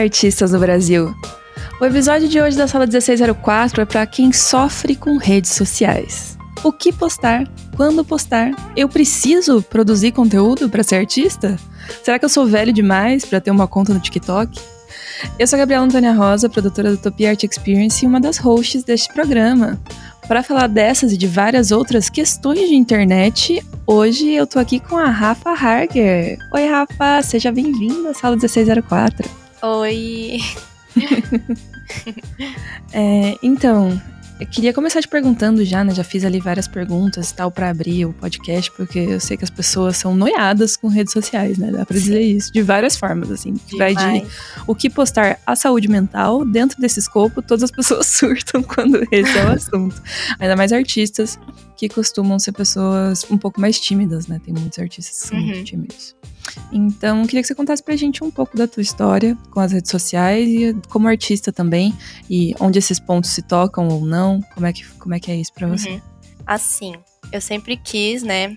Artistas do Brasil! O episódio de hoje da Sala 1604 é para quem sofre com redes sociais. O que postar? Quando postar? Eu preciso produzir conteúdo para ser artista? Será que eu sou velho demais para ter uma conta no TikTok? Eu sou a Gabriela Antônia Rosa, produtora do Utopia Art Experience e uma das hosts deste programa. Para falar dessas e de várias outras questões de internet, hoje eu tô aqui com a Rafa Harger. Oi, Rafa, seja bem-vinda à sala 1604. Oi. é, então, eu queria começar te perguntando já, né? Já fiz ali várias perguntas e tal para abrir o podcast, porque eu sei que as pessoas são noiadas com redes sociais, né? Dá pra dizer isso de várias formas, assim. Que vai de o que postar a saúde mental, dentro desse escopo, todas as pessoas surtam quando esse é o assunto. Ainda mais artistas que costumam ser pessoas um pouco mais tímidas, né? Tem muitos artistas que são uhum. muito tímidos. Então, queria que você contasse pra gente um pouco da tua história com as redes sociais e como artista também, e onde esses pontos se tocam ou não, como é que, como é, que é isso pra você? Uhum. Assim, eu sempre quis, né,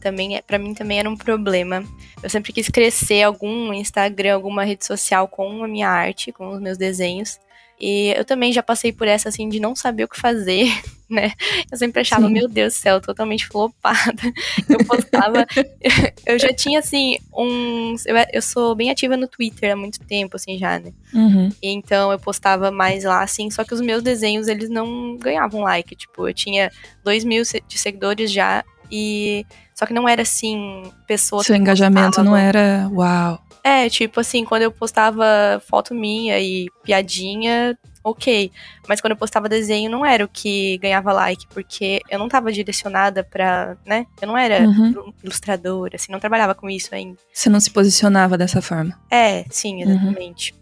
também, é, para mim também era um problema. Eu sempre quis crescer algum Instagram, alguma rede social com a minha arte, com os meus desenhos. E eu também já passei por essa, assim, de não saber o que fazer, né? Eu sempre achava, Sim. meu Deus do céu, totalmente flopada. Eu postava. eu já tinha, assim, uns. Eu, eu sou bem ativa no Twitter há muito tempo, assim, já, né? Uhum. então eu postava mais lá, assim, só que os meus desenhos, eles não ganhavam like. Tipo, eu tinha dois mil de seguidores já e. Só que não era assim, pessoas. Seu engajamento não era uau. É, tipo assim, quando eu postava foto minha e piadinha, ok. Mas quando eu postava desenho, não era o que ganhava like, porque eu não tava direcionada pra, né? Eu não era uhum. ilustradora, assim, não trabalhava com isso ainda. Você não se posicionava dessa forma? É, sim, uhum. exatamente. Uhum.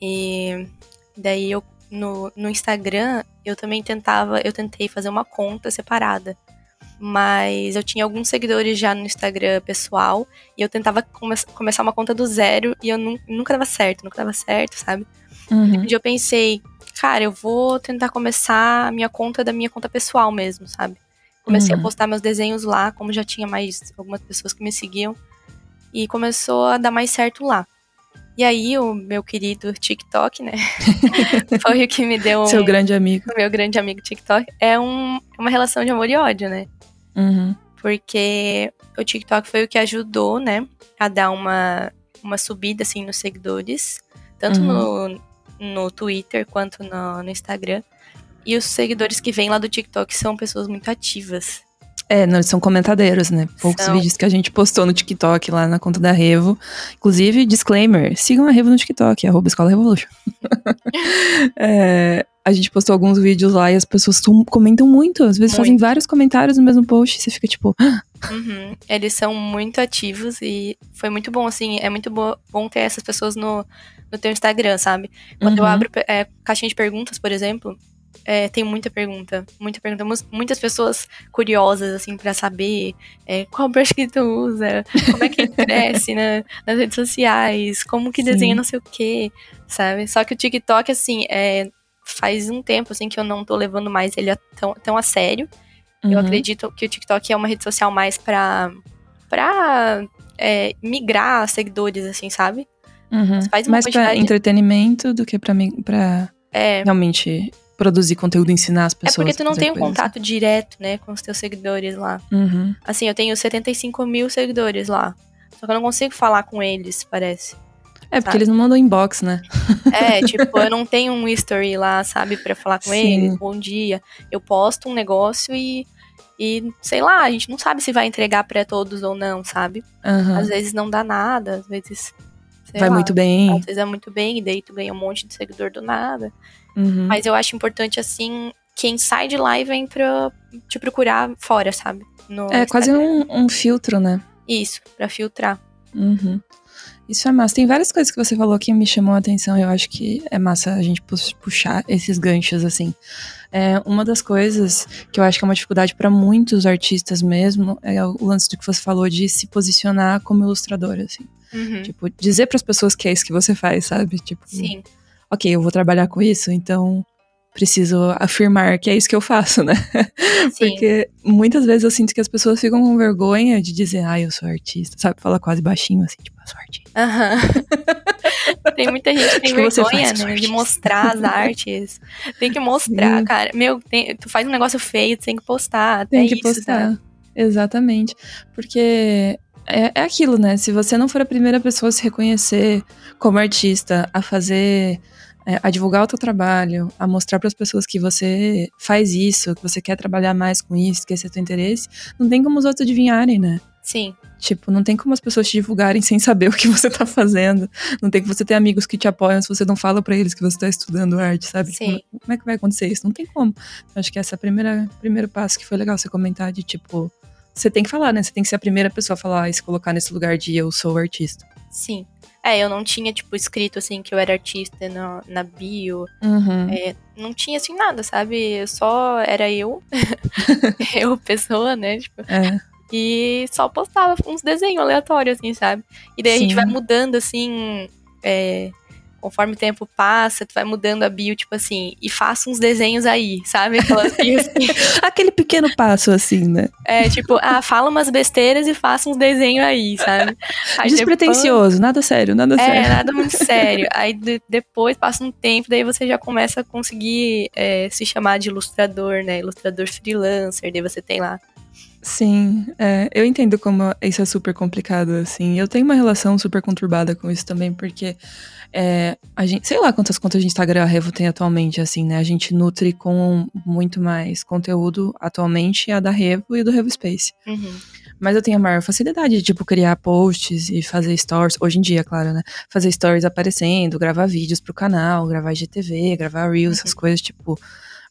E daí eu, no, no Instagram, eu também tentava, eu tentei fazer uma conta separada mas eu tinha alguns seguidores já no Instagram pessoal e eu tentava come começar uma conta do zero e eu nunca dava certo, nunca dava certo, sabe? Uhum. E eu pensei, cara, eu vou tentar começar a minha conta da minha conta pessoal mesmo, sabe? Comecei uhum. a postar meus desenhos lá, como já tinha mais algumas pessoas que me seguiam, e começou a dar mais certo lá. E aí, o meu querido TikTok, né? foi o que me deu. Um, Seu grande amigo. O meu grande amigo TikTok. É um, uma relação de amor e ódio, né? Uhum. Porque o TikTok foi o que ajudou, né, a dar uma, uma subida, assim, nos seguidores. Tanto uhum. no, no Twitter quanto no, no Instagram. E os seguidores que vêm lá do TikTok são pessoas muito ativas. É, não, eles são comentadeiros, né? Poucos são. vídeos que a gente postou no TikTok lá na conta da Revo. Inclusive, disclaimer, sigam a Revo no TikTok, arroba Escola Revolution. é, a gente postou alguns vídeos lá e as pessoas comentam muito. Às vezes muito. fazem vários comentários no mesmo post e você fica tipo. Ah! Uhum. Eles são muito ativos e foi muito bom, assim. É muito bo bom ter essas pessoas no, no teu Instagram, sabe? Quando uhum. eu abro é, caixinha de perguntas, por exemplo, é, tem muita pergunta, muita pergunta, muitas pessoas curiosas, assim, para saber é, qual brush que tu usa, como é que cresce né, nas redes sociais, como que desenha Sim. não sei o que, sabe? Só que o TikTok, assim, é, faz um tempo, assim, que eu não tô levando mais ele tão, tão a sério. Uhum. Eu acredito que o TikTok é uma rede social mais pra, pra é, migrar seguidores, assim, sabe? Uhum. Mais pra entretenimento do que pra, pra é. realmente produzir conteúdo e ensinar as pessoas. É porque tu não tem um contato direto, né, com os teus seguidores lá. Uhum. Assim, eu tenho 75 mil seguidores lá. Só que eu não consigo falar com eles, parece. É, porque sabe? eles não mandam inbox, né? É, tipo, eu não tenho um history lá, sabe, para falar com Sim. eles, bom dia. Eu posto um negócio e, e, sei lá, a gente não sabe se vai entregar para todos ou não, sabe? Uhum. Às vezes não dá nada, às vezes. Vai lá, muito bem. Às vezes é muito bem, e daí tu ganha um monte de seguidor do nada. Uhum. Mas eu acho importante, assim, quem sai de lá e vem pra te procurar fora, sabe? No é Instagram. quase um, um, filtro, né? Isso, pra filtrar. Uhum. Isso é massa. Tem várias coisas que você falou que me chamou a atenção. Eu acho que é massa a gente puxar esses ganchos, assim. É, uma das coisas que eu acho que é uma dificuldade para muitos artistas mesmo é o lance do que você falou de se posicionar como ilustrador, assim. Uhum. Tipo, dizer para as pessoas que é isso que você faz, sabe? Tipo, Sim. Ok, eu vou trabalhar com isso, então preciso afirmar que é isso que eu faço, né? Porque muitas vezes eu sinto que as pessoas ficam com vergonha de dizer, ah, eu sou artista, sabe? Fala quase baixinho, assim, tipo, eu sou artista. Aham. tem muita gente que tem que vergonha, né, de mostrar as artes. Tem que mostrar, Sim. cara. Meu, tem- tu faz um negócio feio, tu tem que postar. Tem que isso, postar. sabe? Exatamente. Porque é, é aquilo, né? Se você não for a primeira pessoa a se reconhecer como artista, a fazer. É, a divulgar o teu trabalho, a mostrar para as pessoas que você faz isso, que você quer trabalhar mais com isso, que esse é teu interesse, não tem como os outros adivinharem, né? Sim, Tipo, não tem como as pessoas te divulgarem sem saber o que você tá fazendo. Não tem como você ter amigos que te apoiam se você não fala pra eles que você tá estudando arte, sabe? Sim. Como, como é que vai acontecer isso? Não tem como. Eu acho que esse é o primeira, primeiro passo que foi legal você comentar de tipo, você tem que falar, né? Você tem que ser a primeira pessoa a falar e se colocar nesse lugar de eu sou artista. sim. É, eu não tinha, tipo, escrito assim que eu era artista na, na bio. Uhum. É, não tinha assim nada, sabe? Só era eu. eu, pessoa, né? Tipo, É. E só postava uns desenhos aleatórios, assim, sabe? E daí a gente Sim. vai mudando, assim, é, conforme o tempo passa, tu vai mudando a bio, tipo assim, e faça uns desenhos aí, sabe? Aquelas bios assim, Aquele pequeno passo, assim, né? é, tipo, ah, fala umas besteiras e faça uns desenhos aí, sabe? Aí Despretensioso, nada sério, nada depois- É, sério. nada muito sério. Aí de- depois passa um tempo, daí você já começa a conseguir é, se chamar de ilustrador, né? Ilustrador freelancer, daí você tem lá. Sim, é, eu entendo como isso é super complicado, assim. Eu tenho uma relação super conturbada com isso também, porque é, a gente, sei lá quantas contas de Instagram a Revo tem atualmente, assim, né? A gente nutre com muito mais conteúdo atualmente a da Revo e do Revo Space. Uhum. Mas eu tenho a maior facilidade de, tipo, criar posts e fazer stories, hoje em dia, claro, né? Fazer stories aparecendo, gravar vídeos pro canal, gravar IGTV, gravar Reels, essas coisas, tipo.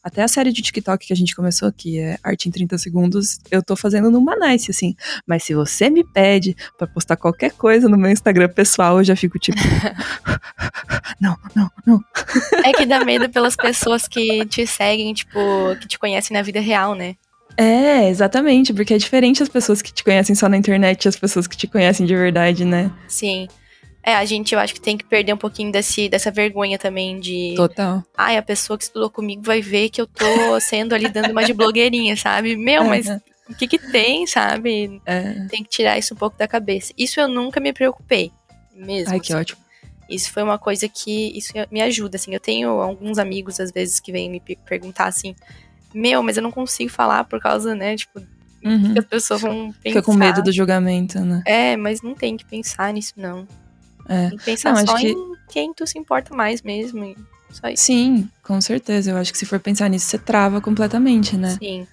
Até a série de TikTok que a gente começou aqui, é Arte em 30 Segundos, eu tô fazendo numa nice, assim. Mas se você me pede pra postar qualquer coisa no meu Instagram pessoal, eu já fico tipo. não, não, não. É que dá medo pelas pessoas que te seguem, tipo, que te conhecem na vida real, né? É, exatamente, porque é diferente as pessoas que te conhecem só na internet e as pessoas que te conhecem de verdade, né? Sim. É, a gente, eu acho que tem que perder um pouquinho desse, dessa vergonha também de. Total. Ai, a pessoa que estudou comigo vai ver que eu tô sendo ali dando uma de blogueirinha, sabe? Meu, mas Uhum. o que que tem, sabe? É. Tem que tirar isso um pouco da cabeça. Isso eu nunca me preocupei. Mesmo. Ai, que assim. ótimo. Isso foi uma coisa que isso me ajuda, assim. Eu tenho alguns amigos, às vezes, que vêm me pe- perguntar assim: Meu, mas eu não consigo falar por causa, né? Tipo, Uhum. que as pessoas vão pensar. Fica com medo do julgamento, né? É, mas não tem que pensar nisso, não. É. Que pensar Não, acho só que- em quem tu se importa mais mesmo. e. Sim, com certeza. Eu acho que se for pensar nisso, você trava completamente, né? Sim.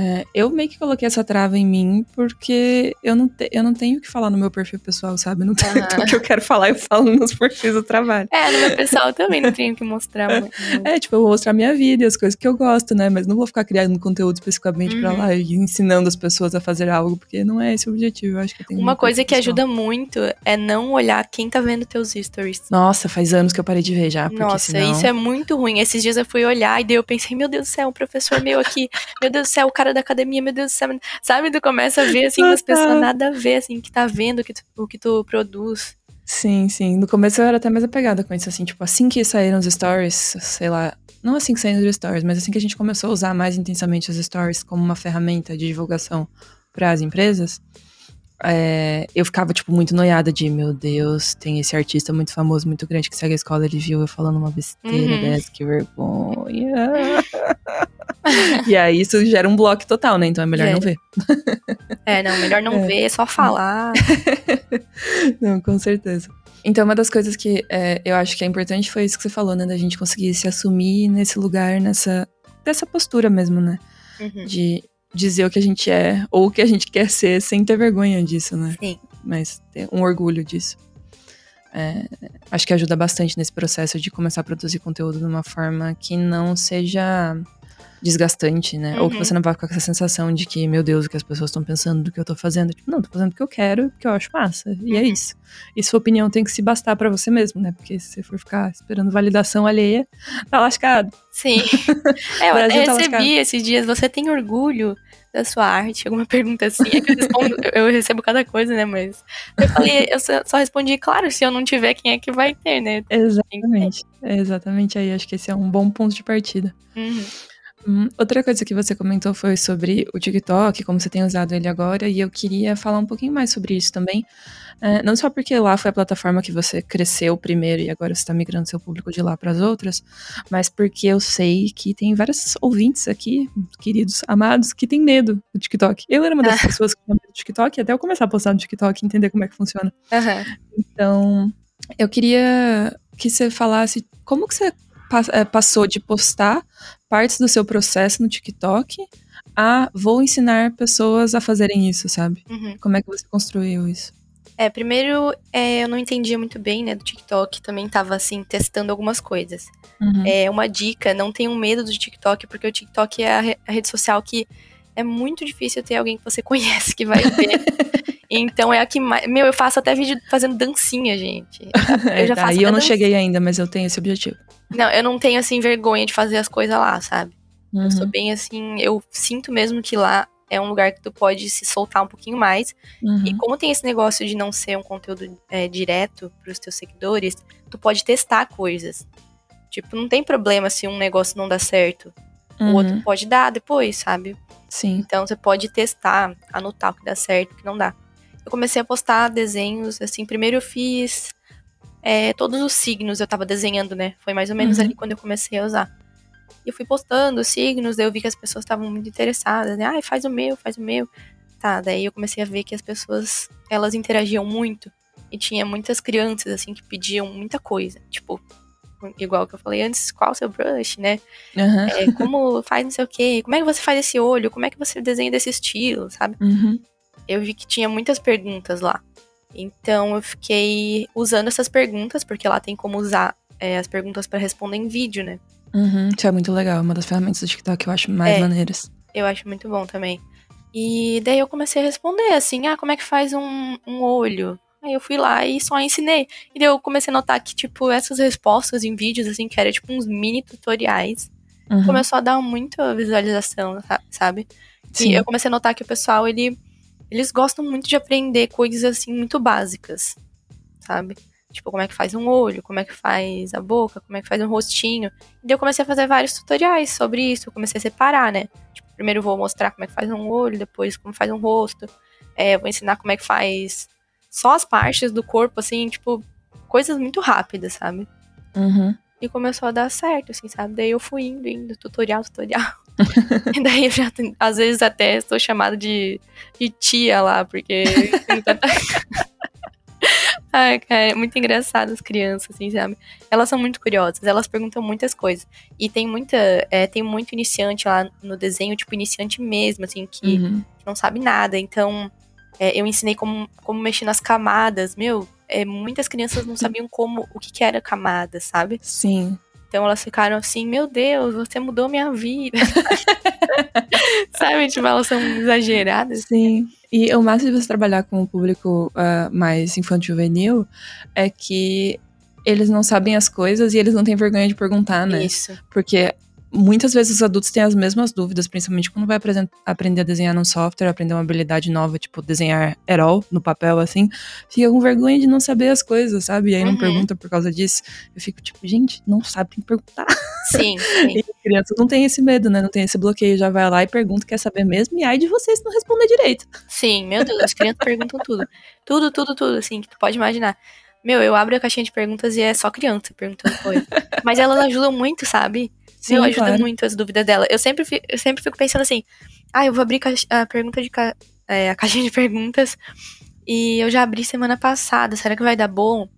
É, eu meio que coloquei essa trava em mim porque eu não, te- eu não tenho o que falar no meu perfil pessoal, sabe? Não tenho Aham. o que eu quero falar, eu falo nos perfis do trabalho. É, no meu pessoal eu também não tenho que mostrar muito. É, tipo, eu vou mostrar minha vida e as coisas que eu gosto, né? Mas não vou ficar criando conteúdo especificamente pra Uhum. lá e ensinando as pessoas a fazer algo, porque não é esse o objetivo. Eu acho que tenho Uma coisa que pessoal. ajuda muito é não olhar quem tá vendo teus stories. Nossa, faz anos que eu parei de ver já, Nossa, senão... isso é muito ruim. Esses dias eu fui olhar e daí eu pensei, meu Deus do céu, um professor meu aqui, meu Deus do céu, o cara da academia, meu Deus do céu. Sabe, tu começa a ver assim, umas Total. pessoas nada a ver, assim, que tá vendo o que tu, o que tu produz. Sim, sim. No começo eu era até mais apegada com isso, assim, tipo, assim que saíram os stories, sei lá, não assim que saíram os stories, mas assim que a gente começou a usar mais intensamente os stories como uma ferramenta de divulgação para as empresas, é, eu ficava, tipo, muito noiada de, meu Deus, tem esse artista muito famoso, muito grande que segue a escola, ele viu eu falando uma besteira Uhum. dessa, que vergonha. e aí isso gera um bloco total, né? Então é melhor não Gera. ver. É, não, melhor não É. ver, é só falar. Não, com certeza. Então, uma das coisas que é, eu acho que é importante foi isso que você falou, né? Da gente conseguir se assumir nesse lugar, nessa dessa postura mesmo, né? Uhum. De dizer o que a gente é ou o que a gente quer ser sem ter vergonha disso, né? Sim. Mas ter um orgulho disso. É, acho que ajuda bastante nesse processo de começar a produzir conteúdo de uma forma que não seja desgastante, né? Uhum. Ou que você não vai ficar com essa sensação de que, meu Deus, o que as pessoas estão pensando do que eu tô fazendo. Tipo, não, tô fazendo o que eu quero, porque eu acho massa. E é Uhum. isso. E sua opinião tem que se bastar pra você mesmo, né? Porque se você for ficar esperando validação alheia, tá lascado. Sim. É, eu tá recebi lascado. esses dias, você tem orgulho da sua arte? Alguma pergunta assim? É que eu, respondo, eu recebo cada coisa, né? Mas eu falei, eu só, só respondi, claro, se eu não tiver, quem é que vai ter, né? Exatamente. É exatamente aí. Acho que esse é um bom ponto de partida. Uhum. Hum, outra coisa que você comentou foi sobre o TikTok, como você tem usado ele agora, e eu queria falar um pouquinho mais sobre isso também. É, não só porque lá foi a plataforma que você cresceu primeiro e agora você está migrando seu público de lá para as outras, mas porque eu sei que tem vários ouvintes aqui, queridos, amados, que têm medo do TikTok. Eu era uma das pessoas que tinha medo do TikTok, até eu começar a postar no TikTok e entender como é que funciona. Aham. Então, eu queria que você falasse como que você eh, passou de postar partes do seu processo no TikTok a vou ensinar pessoas a fazerem isso, sabe? Uhum. Como é que você construiu isso? É, primeiro, é, eu não entendia muito bem, né, do TikTok. Também tava, assim, testando algumas coisas. Uhum. É uma dica, não tenham medo do TikTok, porque o TikTok é a, re- a rede social que é muito difícil ter alguém que você conhece que vai ver. então é a que mais. Meu, eu faço até vídeo fazendo dancinha, gente. É, já tá, faço e eu não dancinha. cheguei ainda, mas eu tenho esse objetivo. Não, eu não tenho, assim, vergonha de fazer as coisas lá, sabe? Eu sou Uhum, bem assim. Eu sinto mesmo que lá é um lugar que tu pode se soltar um pouquinho mais. uhum, E como tem esse negócio de não ser um conteúdo é, direto pros teus seguidores, tu pode testar coisas. Tipo, não tem problema se um negócio não dá certo. O uhum, outro pode dar depois, sabe? Sim. Então você pode testar, anotar o que dá certo e o que não dá. Eu comecei a postar desenhos, assim, primeiro eu fiz é, todos os signos, eu tava desenhando, né? Foi mais ou menos Uhum. ali quando eu comecei a usar. E eu fui postando os signos, daí eu vi que as pessoas estavam muito interessadas, né? Ai, faz o meu, faz o meu. Tá, daí eu comecei a ver que as pessoas, elas interagiam muito. E tinha muitas crianças, assim, que pediam muita coisa. Tipo, igual que eu falei antes, qual o seu brush, né? Aham, É, como faz não sei o quê, como é que você faz esse olho, como é que você desenha desse estilo, sabe? uhum, Eu vi que tinha muitas perguntas lá. Então eu fiquei usando essas perguntas, porque lá tem como usar é, as perguntas para responder em vídeo, né? uhum. Isso é muito legal. Uma das ferramentas do TikTok que eu acho mais É. maneiras. Eu acho muito bom também. E daí eu comecei a responder assim, ah, como é que faz um, um olho? Aí eu fui lá e só ensinei. E daí eu comecei a notar que, tipo, essas respostas em vídeos, assim, que era tipo uns mini tutoriais, Uhum, começou a dar muita visualização, sa- sabe? Sim. E eu comecei a notar que o pessoal, ele, eles gostam muito de aprender coisas assim muito básicas, sabe? Tipo, como é que faz um olho, como é que faz a boca, como é que faz um rostinho. E eu comecei a fazer vários tutoriais sobre isso, eu comecei a separar, né? Tipo, primeiro vou mostrar como é que faz um olho, depois como faz um rosto. É, vou ensinar como é que faz só as partes do corpo, assim, tipo, coisas muito rápidas, sabe? Uhum. E começou a dar certo, assim, sabe? Daí eu fui indo, indo, tutorial, tutorial. e daí eu já, às vezes até estou chamada de, de tia lá, porque. Ai, cara, é muito engraçado as crianças, assim, sabe? Elas são muito curiosas, elas perguntam muitas coisas. E tem muita. é, tem muito iniciante lá no desenho, tipo, iniciante mesmo, assim, que Uhum. não sabe nada. Então, é, eu ensinei como, como mexer nas camadas. Meu, é, muitas crianças não sabiam como o que, que era camada, sabe? Sim. Então elas ficaram assim, meu Deus, você mudou minha vida. sabe? Tipo, elas são exageradas. Sim. E o máximo de você trabalhar com o público ah, mais infantil-juvenil é que eles não sabem as coisas e eles não têm vergonha de perguntar, né? Isso. Porque muitas vezes os adultos têm as mesmas dúvidas, principalmente quando vai aprender a desenhar num software, aprender uma habilidade nova, tipo desenhar all no papel, assim. Fica com vergonha de não saber as coisas, sabe? E aí não Uhum. pergunta por causa disso. Eu fico tipo, gente, não sabe, tem que perguntar. Sim, sim. E criança não tem esse medo, né? Não tem esse bloqueio. Já vai lá e pergunta, quer saber mesmo. E aí de vocês não responder direito. Sim, meu Deus, as crianças perguntam tudo. Tudo, tudo, tudo, assim, que tu pode imaginar. Meu, eu abro a caixinha de perguntas e é só criança perguntando coisa. Mas elas ajudam muito, sabe? Sim, Meu, ajuda claro. muito as dúvidas dela. Eu sempre, fi- eu sempre fico pensando assim, ah, eu vou abrir a pergunta de ca- é, a caixinha de perguntas e eu já abri semana passada, será que vai dar bom?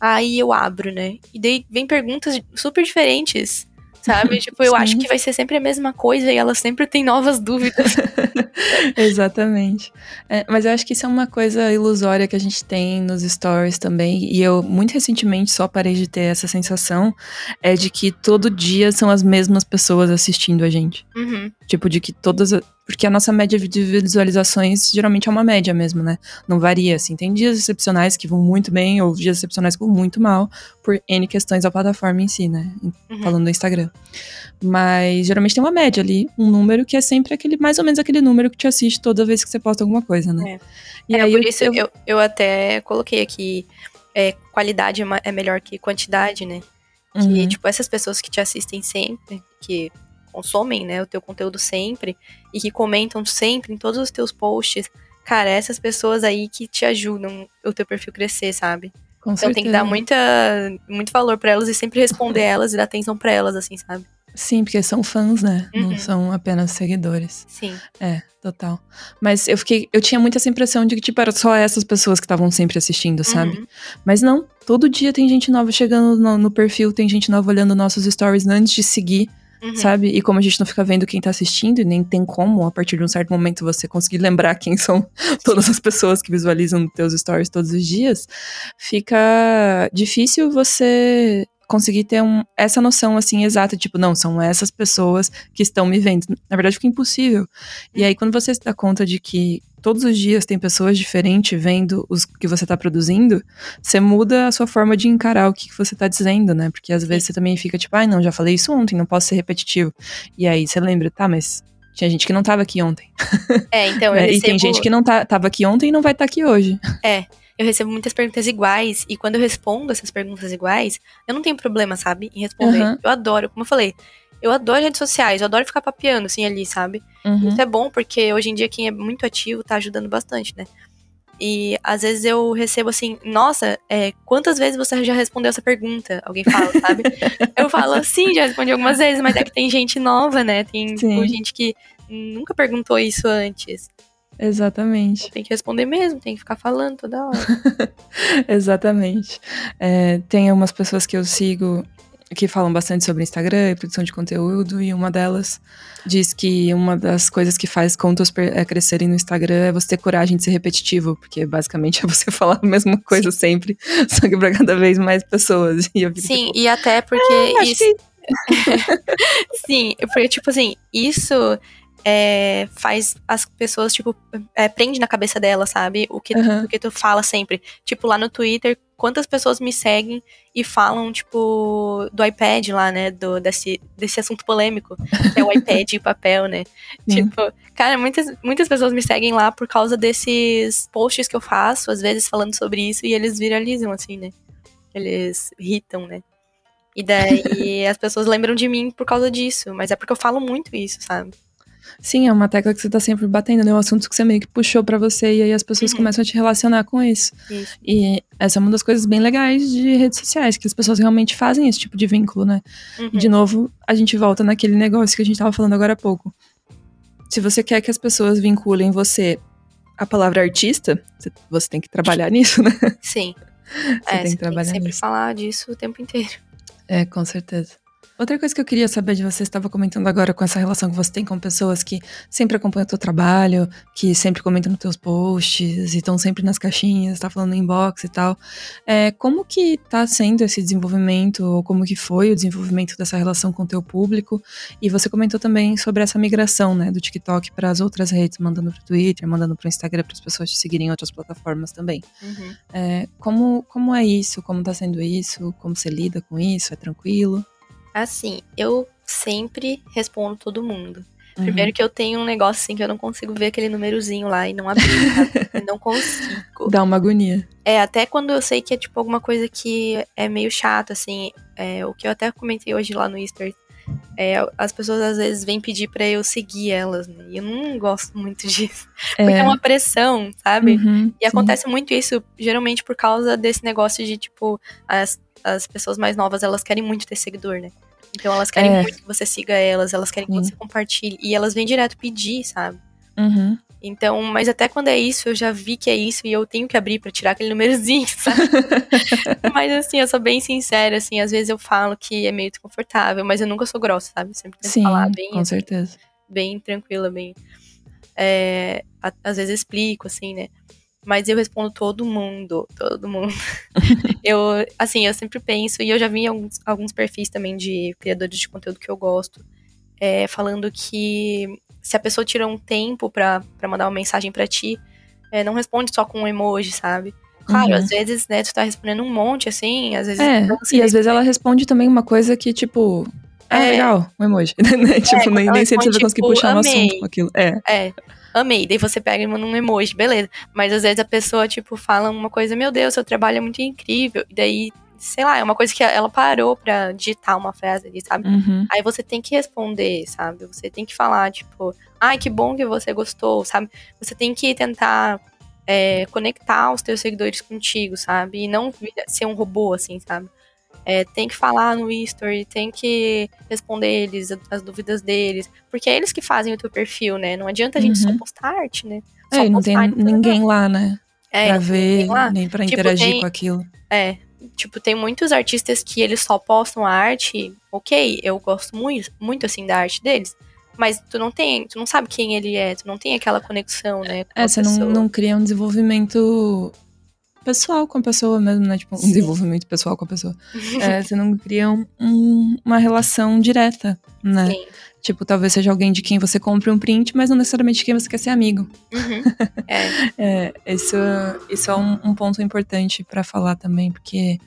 Aí eu abro, né? E daí vem perguntas super diferentes, Sabe? Tipo, eu Sim. acho que vai ser sempre a mesma coisa e elas sempre têm novas dúvidas. Exatamente. É, mas eu acho que isso é uma coisa ilusória que a gente tem nos stories também. E eu, muito recentemente, só parei de ter essa sensação. É de que todo dia são as mesmas pessoas assistindo a gente. Uhum. Tipo, de que todas. Porque a nossa média de visualizações geralmente é uma média mesmo, né? Não varia, assim. Tem dias excepcionais que vão muito bem, ou dias excepcionais que vão muito mal, por N questões da plataforma em si, né? Uhum. Falando do Instagram. Mas geralmente tem uma média ali, um número que é sempre aquele, mais ou menos aquele número que te assiste toda vez que você posta alguma coisa, né? É. E é, aí por eu, isso eu, eu, eu até coloquei aqui. É, qualidade é, é melhor que quantidade, né? Que, uhum. tipo, essas pessoas que te assistem sempre, que consomem, né, o teu conteúdo sempre e que comentam sempre em todos os teus posts, cara, essas pessoas aí que te ajudam o teu perfil crescer, sabe? Com então certeza. tem que dar muita, muito valor para elas e sempre responder elas e dar atenção para elas, assim, sabe? Sim, porque são fãs, né? Uhum. Não são apenas seguidores. Sim. É, total. Mas eu fiquei. Eu tinha muita essa impressão de que, tipo, era só essas pessoas que estavam sempre assistindo, sabe? Uhum. Mas não. Todo dia tem gente nova chegando no, no, perfil, tem gente nova olhando nossos stories antes de seguir. Uhum. Sabe? E como a gente não fica vendo quem tá assistindo, e nem tem como, a partir de um certo momento, você conseguir lembrar quem são todas as pessoas que visualizam teus stories todos os dias, fica difícil você conseguir ter um, essa noção assim exata, tipo, não, são essas pessoas que estão me vendo. Na verdade, fica impossível. E aí, quando você se dá conta de que todos os dias tem pessoas diferentes vendo os que você está produzindo, você muda a sua forma de encarar o que você está dizendo, né? Porque às vezes você também fica tipo, ai, não, já falei isso ontem, não posso ser repetitivo. E aí você lembra, tá, mas tinha gente que não estava aqui ontem. É, então eu é, recebo... E tem gente que não tá, tava aqui ontem e não vai estar tá aqui hoje. É, eu recebo muitas perguntas iguais e quando eu respondo essas perguntas iguais, eu não tenho problema, sabe, em responder. Uhum. Eu adoro, como eu falei, eu adoro redes sociais, eu adoro ficar papeando, assim, ali, sabe? Uhum. Isso é bom, porque hoje em dia quem é muito ativo tá ajudando bastante, né? E às vezes eu recebo assim, nossa, é, quantas vezes você já respondeu essa pergunta? Alguém fala, sabe? eu falo assim, já respondi algumas vezes, mas é que tem gente nova, né? Tem tipo, gente que nunca perguntou isso antes. Exatamente. Tem que responder mesmo, tem que ficar falando toda hora. Exatamente. É, tem umas pessoas que eu sigo que falam bastante sobre Instagram e produção de conteúdo, e uma delas diz que uma das coisas que faz contas é, crescerem no Instagram é você ter coragem de ser repetitivo, porque basicamente é você falar a mesma coisa Sim. sempre, só que pra cada vez mais pessoas. E Sim, tipo, e até porque é, isso. Que... Sim, porque, tipo assim, isso é, faz as pessoas, tipo, é, prende na cabeça dela, sabe? O que, uhum. o que tu fala sempre. Tipo, lá no Twitter, quantas pessoas me seguem e falam, tipo, do iPad lá, né? Do, desse, desse assunto polêmico, que é o iPad e o papel, né? Tipo, cara, muitas, muitas pessoas me seguem lá por causa desses posts que eu faço, às vezes falando sobre isso, e eles viralizam, assim, né? Eles irritam, né? E daí as pessoas lembram de mim por causa disso, mas é porque eu falo muito isso, sabe? Sim, é uma tecla que você tá sempre batendo, né? Um assunto que você meio que puxou para você e aí as pessoas uhum. começam a te relacionar com isso. isso. E essa é uma das coisas bem legais de redes sociais, que as pessoas realmente fazem esse tipo de vínculo, né? Uhum. De novo, a gente volta naquele negócio que a gente tava falando agora há pouco. Se você quer que as pessoas vinculem você à palavra artista, você tem que trabalhar nisso, né? Sim. Você é, tem que trabalhar tem que sempre nisso. falar disso o tempo inteiro. É, com certeza. Outra coisa que eu queria saber de você, estava comentando agora com essa relação que você tem com pessoas que sempre acompanham o teu trabalho, que sempre comentam nos teus posts e estão sempre nas caixinhas, está falando no inbox e tal. É, como que está sendo esse desenvolvimento, ou como que foi o desenvolvimento dessa relação com o teu público? E você comentou também sobre essa migração, né, do TikTok para as outras redes, mandando para o Twitter, mandando para o Instagram, para as pessoas te seguirem em outras plataformas também. Uhum. É, como, como é isso? Como está sendo isso? Como você lida com isso? É tranquilo? Assim, eu sempre respondo todo mundo. Uhum. Primeiro que eu tenho um negócio assim que eu não consigo ver aquele númerozinho lá e não abrir, eu não consigo. Dá uma agonia. É, até quando eu sei que é tipo alguma coisa que é meio chato, assim, é, o que eu até comentei hoje lá no Easter, é, as pessoas às vezes vêm pedir para eu seguir elas, né? E eu não gosto muito disso. É. Porque é uma pressão, sabe? Uhum, e acontece muito isso, geralmente por causa desse negócio de, tipo, as, as pessoas mais novas, elas querem muito ter seguidor, né? Então elas querem é. muito que você siga elas, elas querem que Sim. você compartilhe. E elas vêm direto pedir, sabe? Uhum. Então, mas até quando é isso, eu já vi que é isso e eu tenho que abrir para tirar aquele númerozinho, sabe? mas assim, eu sou bem sincera, assim, às vezes eu falo que é meio desconfortável, mas eu nunca sou grossa, sabe? Eu sempre tento Sim, falar bem, com certeza. bem tranquila, bem. É, às vezes explico, assim, né? Mas eu respondo todo mundo, todo mundo. eu, assim, eu sempre penso, e eu já vi em alguns, alguns perfis também de criadores de conteúdo que eu gosto, é, falando que se a pessoa tira um tempo pra, pra mandar uma mensagem pra ti, é, não responde só com um emoji, sabe? Claro, Uhum. às vezes, né, tu tá respondendo um monte, assim, às vezes... É, e às vezes ela responde também uma coisa que, tipo, ah, É. legal, um emoji. tipo, nem, ela nem sempre você vai responde, conseguir tipo, puxar amei. assunto com aquilo. É. É, amei. Daí você pega e manda um emoji, beleza. Mas às vezes a pessoa, tipo, fala uma coisa, meu Deus, seu trabalho é muito incrível. E daí, sei lá, é uma coisa que ela parou pra digitar uma frase ali, sabe? Uhum. Aí você tem que responder, sabe? Você tem que falar, tipo, ai, que bom que você gostou, sabe? Você tem que tentar é, conectar os teus seguidores contigo, sabe? E não ser um robô, assim, sabe? É, tem que falar no history, tem que responder eles, as dúvidas deles. Porque é eles que fazem o teu perfil, né? Não adianta a gente só Uhum. postar arte, né? É, Só e não tem ninguém lá, né? é, pra ver, lá. nem pra Tipo, interagir tem- com aquilo. É, tipo, tem muitos artistas que eles só postam a arte, ok, eu gosto muito, muito assim da arte deles, mas tu não tem, tu não sabe quem ele é, tu não tem aquela conexão, né, É, você não, não cria um desenvolvimento pessoal com a pessoa mesmo, né? Tipo, um Sim. desenvolvimento pessoal com a pessoa. É, você não cria um- um- uma relação direta, né? Sim. Tipo, talvez seja alguém de quem você compre um print, mas não necessariamente de quem você quer ser amigo. Uhum. É, É, isso, isso é um, um ponto importante pra falar também, porque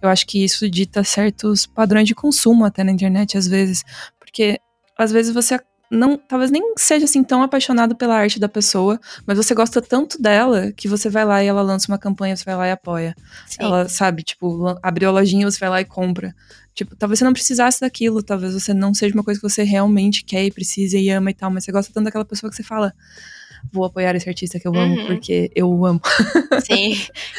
eu acho que isso dita certos padrões de consumo até na internet, às vezes. Porque às vezes você não, talvez nem seja assim tão apaixonado pela arte da pessoa, mas você gosta tanto dela que você vai lá e ela lança uma campanha, você vai lá e apoia. sim. Ela, sabe, tipo, abriu a lojinha, você vai lá e compra. Tipo, talvez você não precisasse daquilo, talvez você não seja uma coisa que você realmente quer e precisa e ama e tal, mas você gosta tanto daquela pessoa que você fala, vou apoiar esse artista que eu amo Uhum. porque eu o amo. Sim,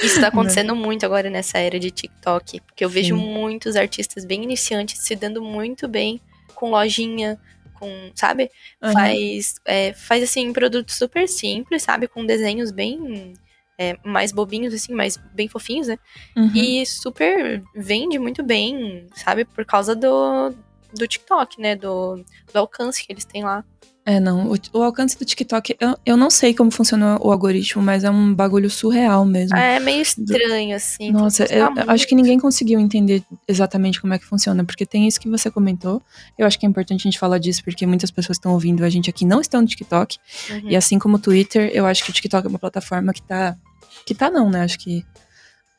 isso tá acontecendo muito agora nessa era de TikTok, porque eu vejo Sim. muitos artistas bem iniciantes se dando muito bem com lojinha, com, sabe? Aham. Faz, é, faz assim, produtos super simples, sabe? Com desenhos bem é, mais bobinhos, assim, mais bem fofinhos, né? Uhum. E super vende muito bem, sabe? Por causa do, do TikTok, né? Do, do alcance que eles têm lá. É, não. O, o alcance do TikTok, eu, eu não sei como funciona o algoritmo, mas é um bagulho surreal mesmo. É meio estranho, assim. Nossa, eu, eu acho que ninguém conseguiu entender exatamente como é que funciona, porque tem isso que você comentou. Eu acho que é importante a gente falar disso, porque muitas pessoas estão ouvindo a gente aqui não estão no TikTok. Uhum. E assim como o Twitter, eu acho que o TikTok é uma plataforma que tá. Que tá não, né? Acho que.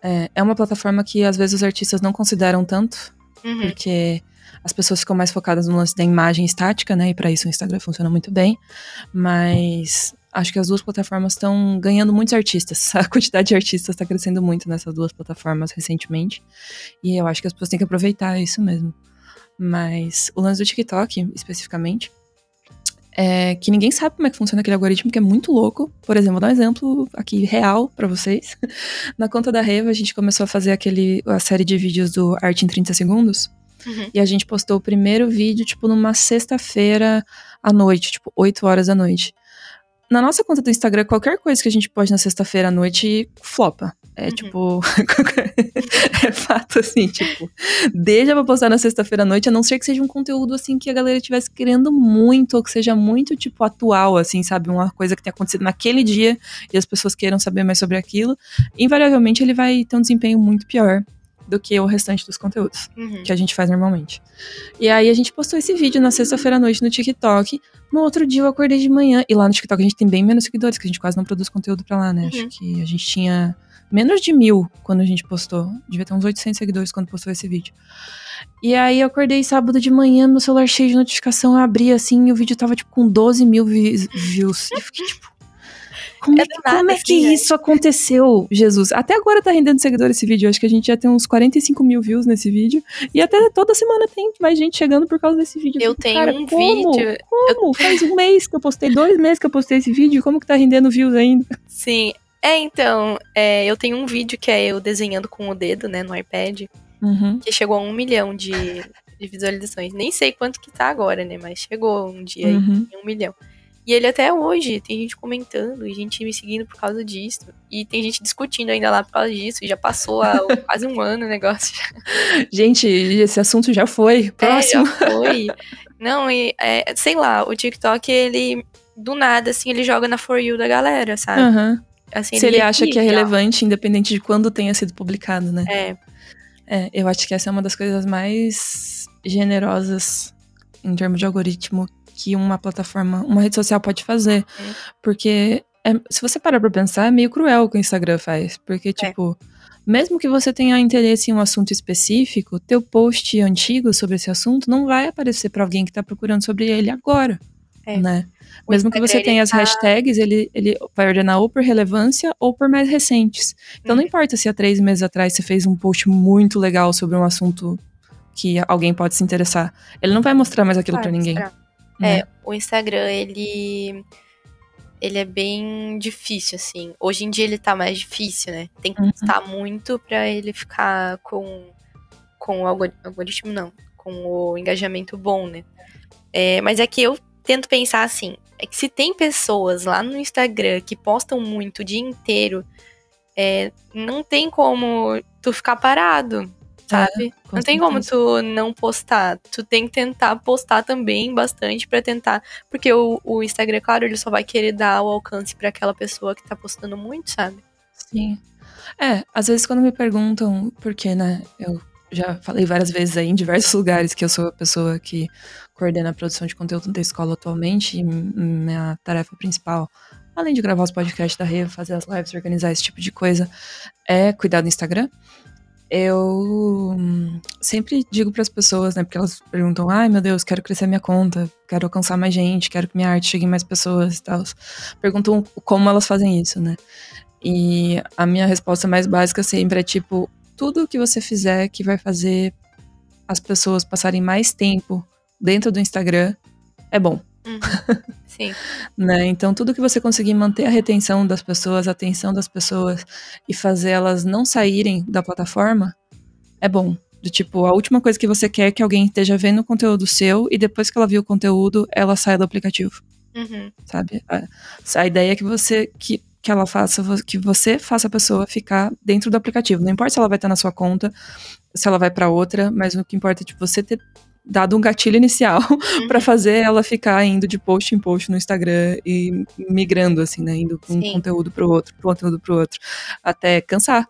É, é uma plataforma que às vezes os artistas não consideram tanto, Uhum. porque as pessoas ficam mais focadas no lance da imagem estática, né? E para isso o Instagram funciona muito bem. Mas acho que as duas plataformas estão ganhando muitos artistas. A quantidade de artistas está crescendo muito nessas duas plataformas recentemente. E eu acho que as pessoas têm que aproveitar isso mesmo. Mas o lance do TikTok, especificamente, é que ninguém sabe como é que funciona aquele algoritmo, que é muito louco. Por exemplo, vou dar um exemplo aqui real pra vocês. Na conta da Reva, a gente começou a fazer aquele, a série de vídeos do Arte em 30 Segundos. Uhum. E a gente postou o primeiro vídeo, tipo, numa sexta-feira à noite, tipo, 8 horas da noite. Na nossa conta do Instagram, qualquer coisa que a gente pode na sexta-feira à noite flopa. É Uhum. tipo. é fato, assim, tipo. Deixa pra postar na sexta-feira à noite, a não ser que seja um conteúdo, assim, que a galera estivesse querendo muito, ou que seja muito, tipo, atual, assim, sabe? Uma coisa que tenha acontecido naquele dia e as pessoas queiram saber mais sobre aquilo. Invariavelmente, ele vai ter um desempenho muito pior do que o restante dos conteúdos Uhum. que a gente faz normalmente. E aí a gente postou esse vídeo na sexta-feira à noite no TikTok. No outro dia eu acordei de manhã. E lá no TikTok a gente tem bem menos seguidores, que a gente quase não produz conteúdo pra lá, né? Uhum. Acho que a gente tinha menos de mil quando a gente postou. Devia ter uns 800 seguidores quando postou esse vídeo. E aí eu acordei sábado de manhã, meu celular cheio de notificação, eu abri assim e o vídeo tava tipo com 12 mil vi- views. E eu fiquei tipo. Como É é, que- nada, como é assim, que né? isso aconteceu, Jesus? Até agora tá rendendo seguidor esse vídeo. Eu acho que a gente já tem uns 45 mil views nesse vídeo. E até toda semana tem mais gente chegando por causa desse vídeo. Eu fico, tenho cara, um como? vídeo. Como? Faz um mês que eu postei, dois meses que eu postei esse vídeo. Como que tá rendendo views ainda? Sim. É, então, é, eu tenho um vídeo que é eu desenhando com o dedo, né, no iPad, Uhum. que chegou a um milhão de, de visualizações. Nem sei quanto que tá agora, né, mas chegou um dia aí Uhum. em um milhão. E ele até hoje tem gente comentando e gente me seguindo por causa disso. E tem gente discutindo ainda lá por causa disso. E já passou há quase um ano o negócio. Gente, esse assunto já foi. Próximo. É, já foi. Não, e é, sei lá, o TikTok, ele do nada, assim, ele joga na For You da galera, sabe? Uhum. Assim, Se ele, ele acha que é relevante, independente de quando tenha sido publicado, né? É. É, eu acho que essa é uma das coisas mais generosas em termos de algoritmo que uma plataforma, uma rede social pode fazer. É. Porque é, se você parar pra pensar, é meio cruel o que o Instagram faz. Porque, é. tipo, mesmo que você tenha interesse em um assunto específico, teu post antigo sobre esse assunto não vai aparecer para alguém que tá procurando sobre ele agora. É. Né? O Mesmo que você tenha as tá... hashtags, ele, ele vai ordenar ou por relevância ou por mais recentes. Então hum. não uhum. importa se há três meses atrás você fez um post muito legal sobre um assunto que alguém pode se interessar. Ele não vai mostrar mais aquilo para ninguém. Né? É, o Instagram, ele ele é bem difícil, assim. Hoje em dia ele tá mais difícil, né? Tem que postar uhum. muito para ele ficar com, com o algoritmo, não, com o engajamento bom, né? É, mas é que eu tento pensar assim, é que se tem pessoas lá no Instagram que postam muito o dia inteiro, é, não tem como tu ficar parado, sabe? Não tem como tu não postar. Tu tem que tentar postar também bastante para tentar. Porque o, o Instagram, claro, ele só vai querer dar o alcance para aquela pessoa que tá postando muito, sabe? Sim. É, às vezes quando me perguntam por que, né? Eu já falei várias vezes aí em diversos lugares que eu sou a pessoa que coordena a produção de conteúdo da escola atualmente. E minha tarefa principal, além de gravar os podcasts da Reva, fazer as lives, organizar esse tipo de coisa, é cuidar do Instagram eu sempre digo para as pessoas, né, porque elas perguntam: "Ai, meu Deus, quero crescer minha conta, quero alcançar mais gente, quero que minha arte chegue em mais pessoas", e tal. Perguntam como elas fazem isso, né? E a minha resposta mais básica sempre é tipo: tudo que você fizer que vai fazer as pessoas passarem mais tempo dentro do Instagram é bom. Uhum. Sim. né? Então, tudo que você conseguir manter a retenção das pessoas, a atenção das pessoas e fazer elas não saírem da plataforma é bom. Do tipo, a última coisa que você quer é que alguém esteja vendo o conteúdo seu e depois que ela viu o conteúdo, ela saia do aplicativo. Uhum. Sabe? A, a, ideia é que você que, que ela faça, que você faça a pessoa ficar dentro do aplicativo. Não importa se ela vai estar na sua conta, se ela vai para outra, mas o que importa é tipo, você ter dado um gatilho inicial uhum. para fazer ela ficar indo de post em post no Instagram e migrando assim, né, indo de um Sim. conteúdo para o outro, pro conteúdo para o outro, até cansar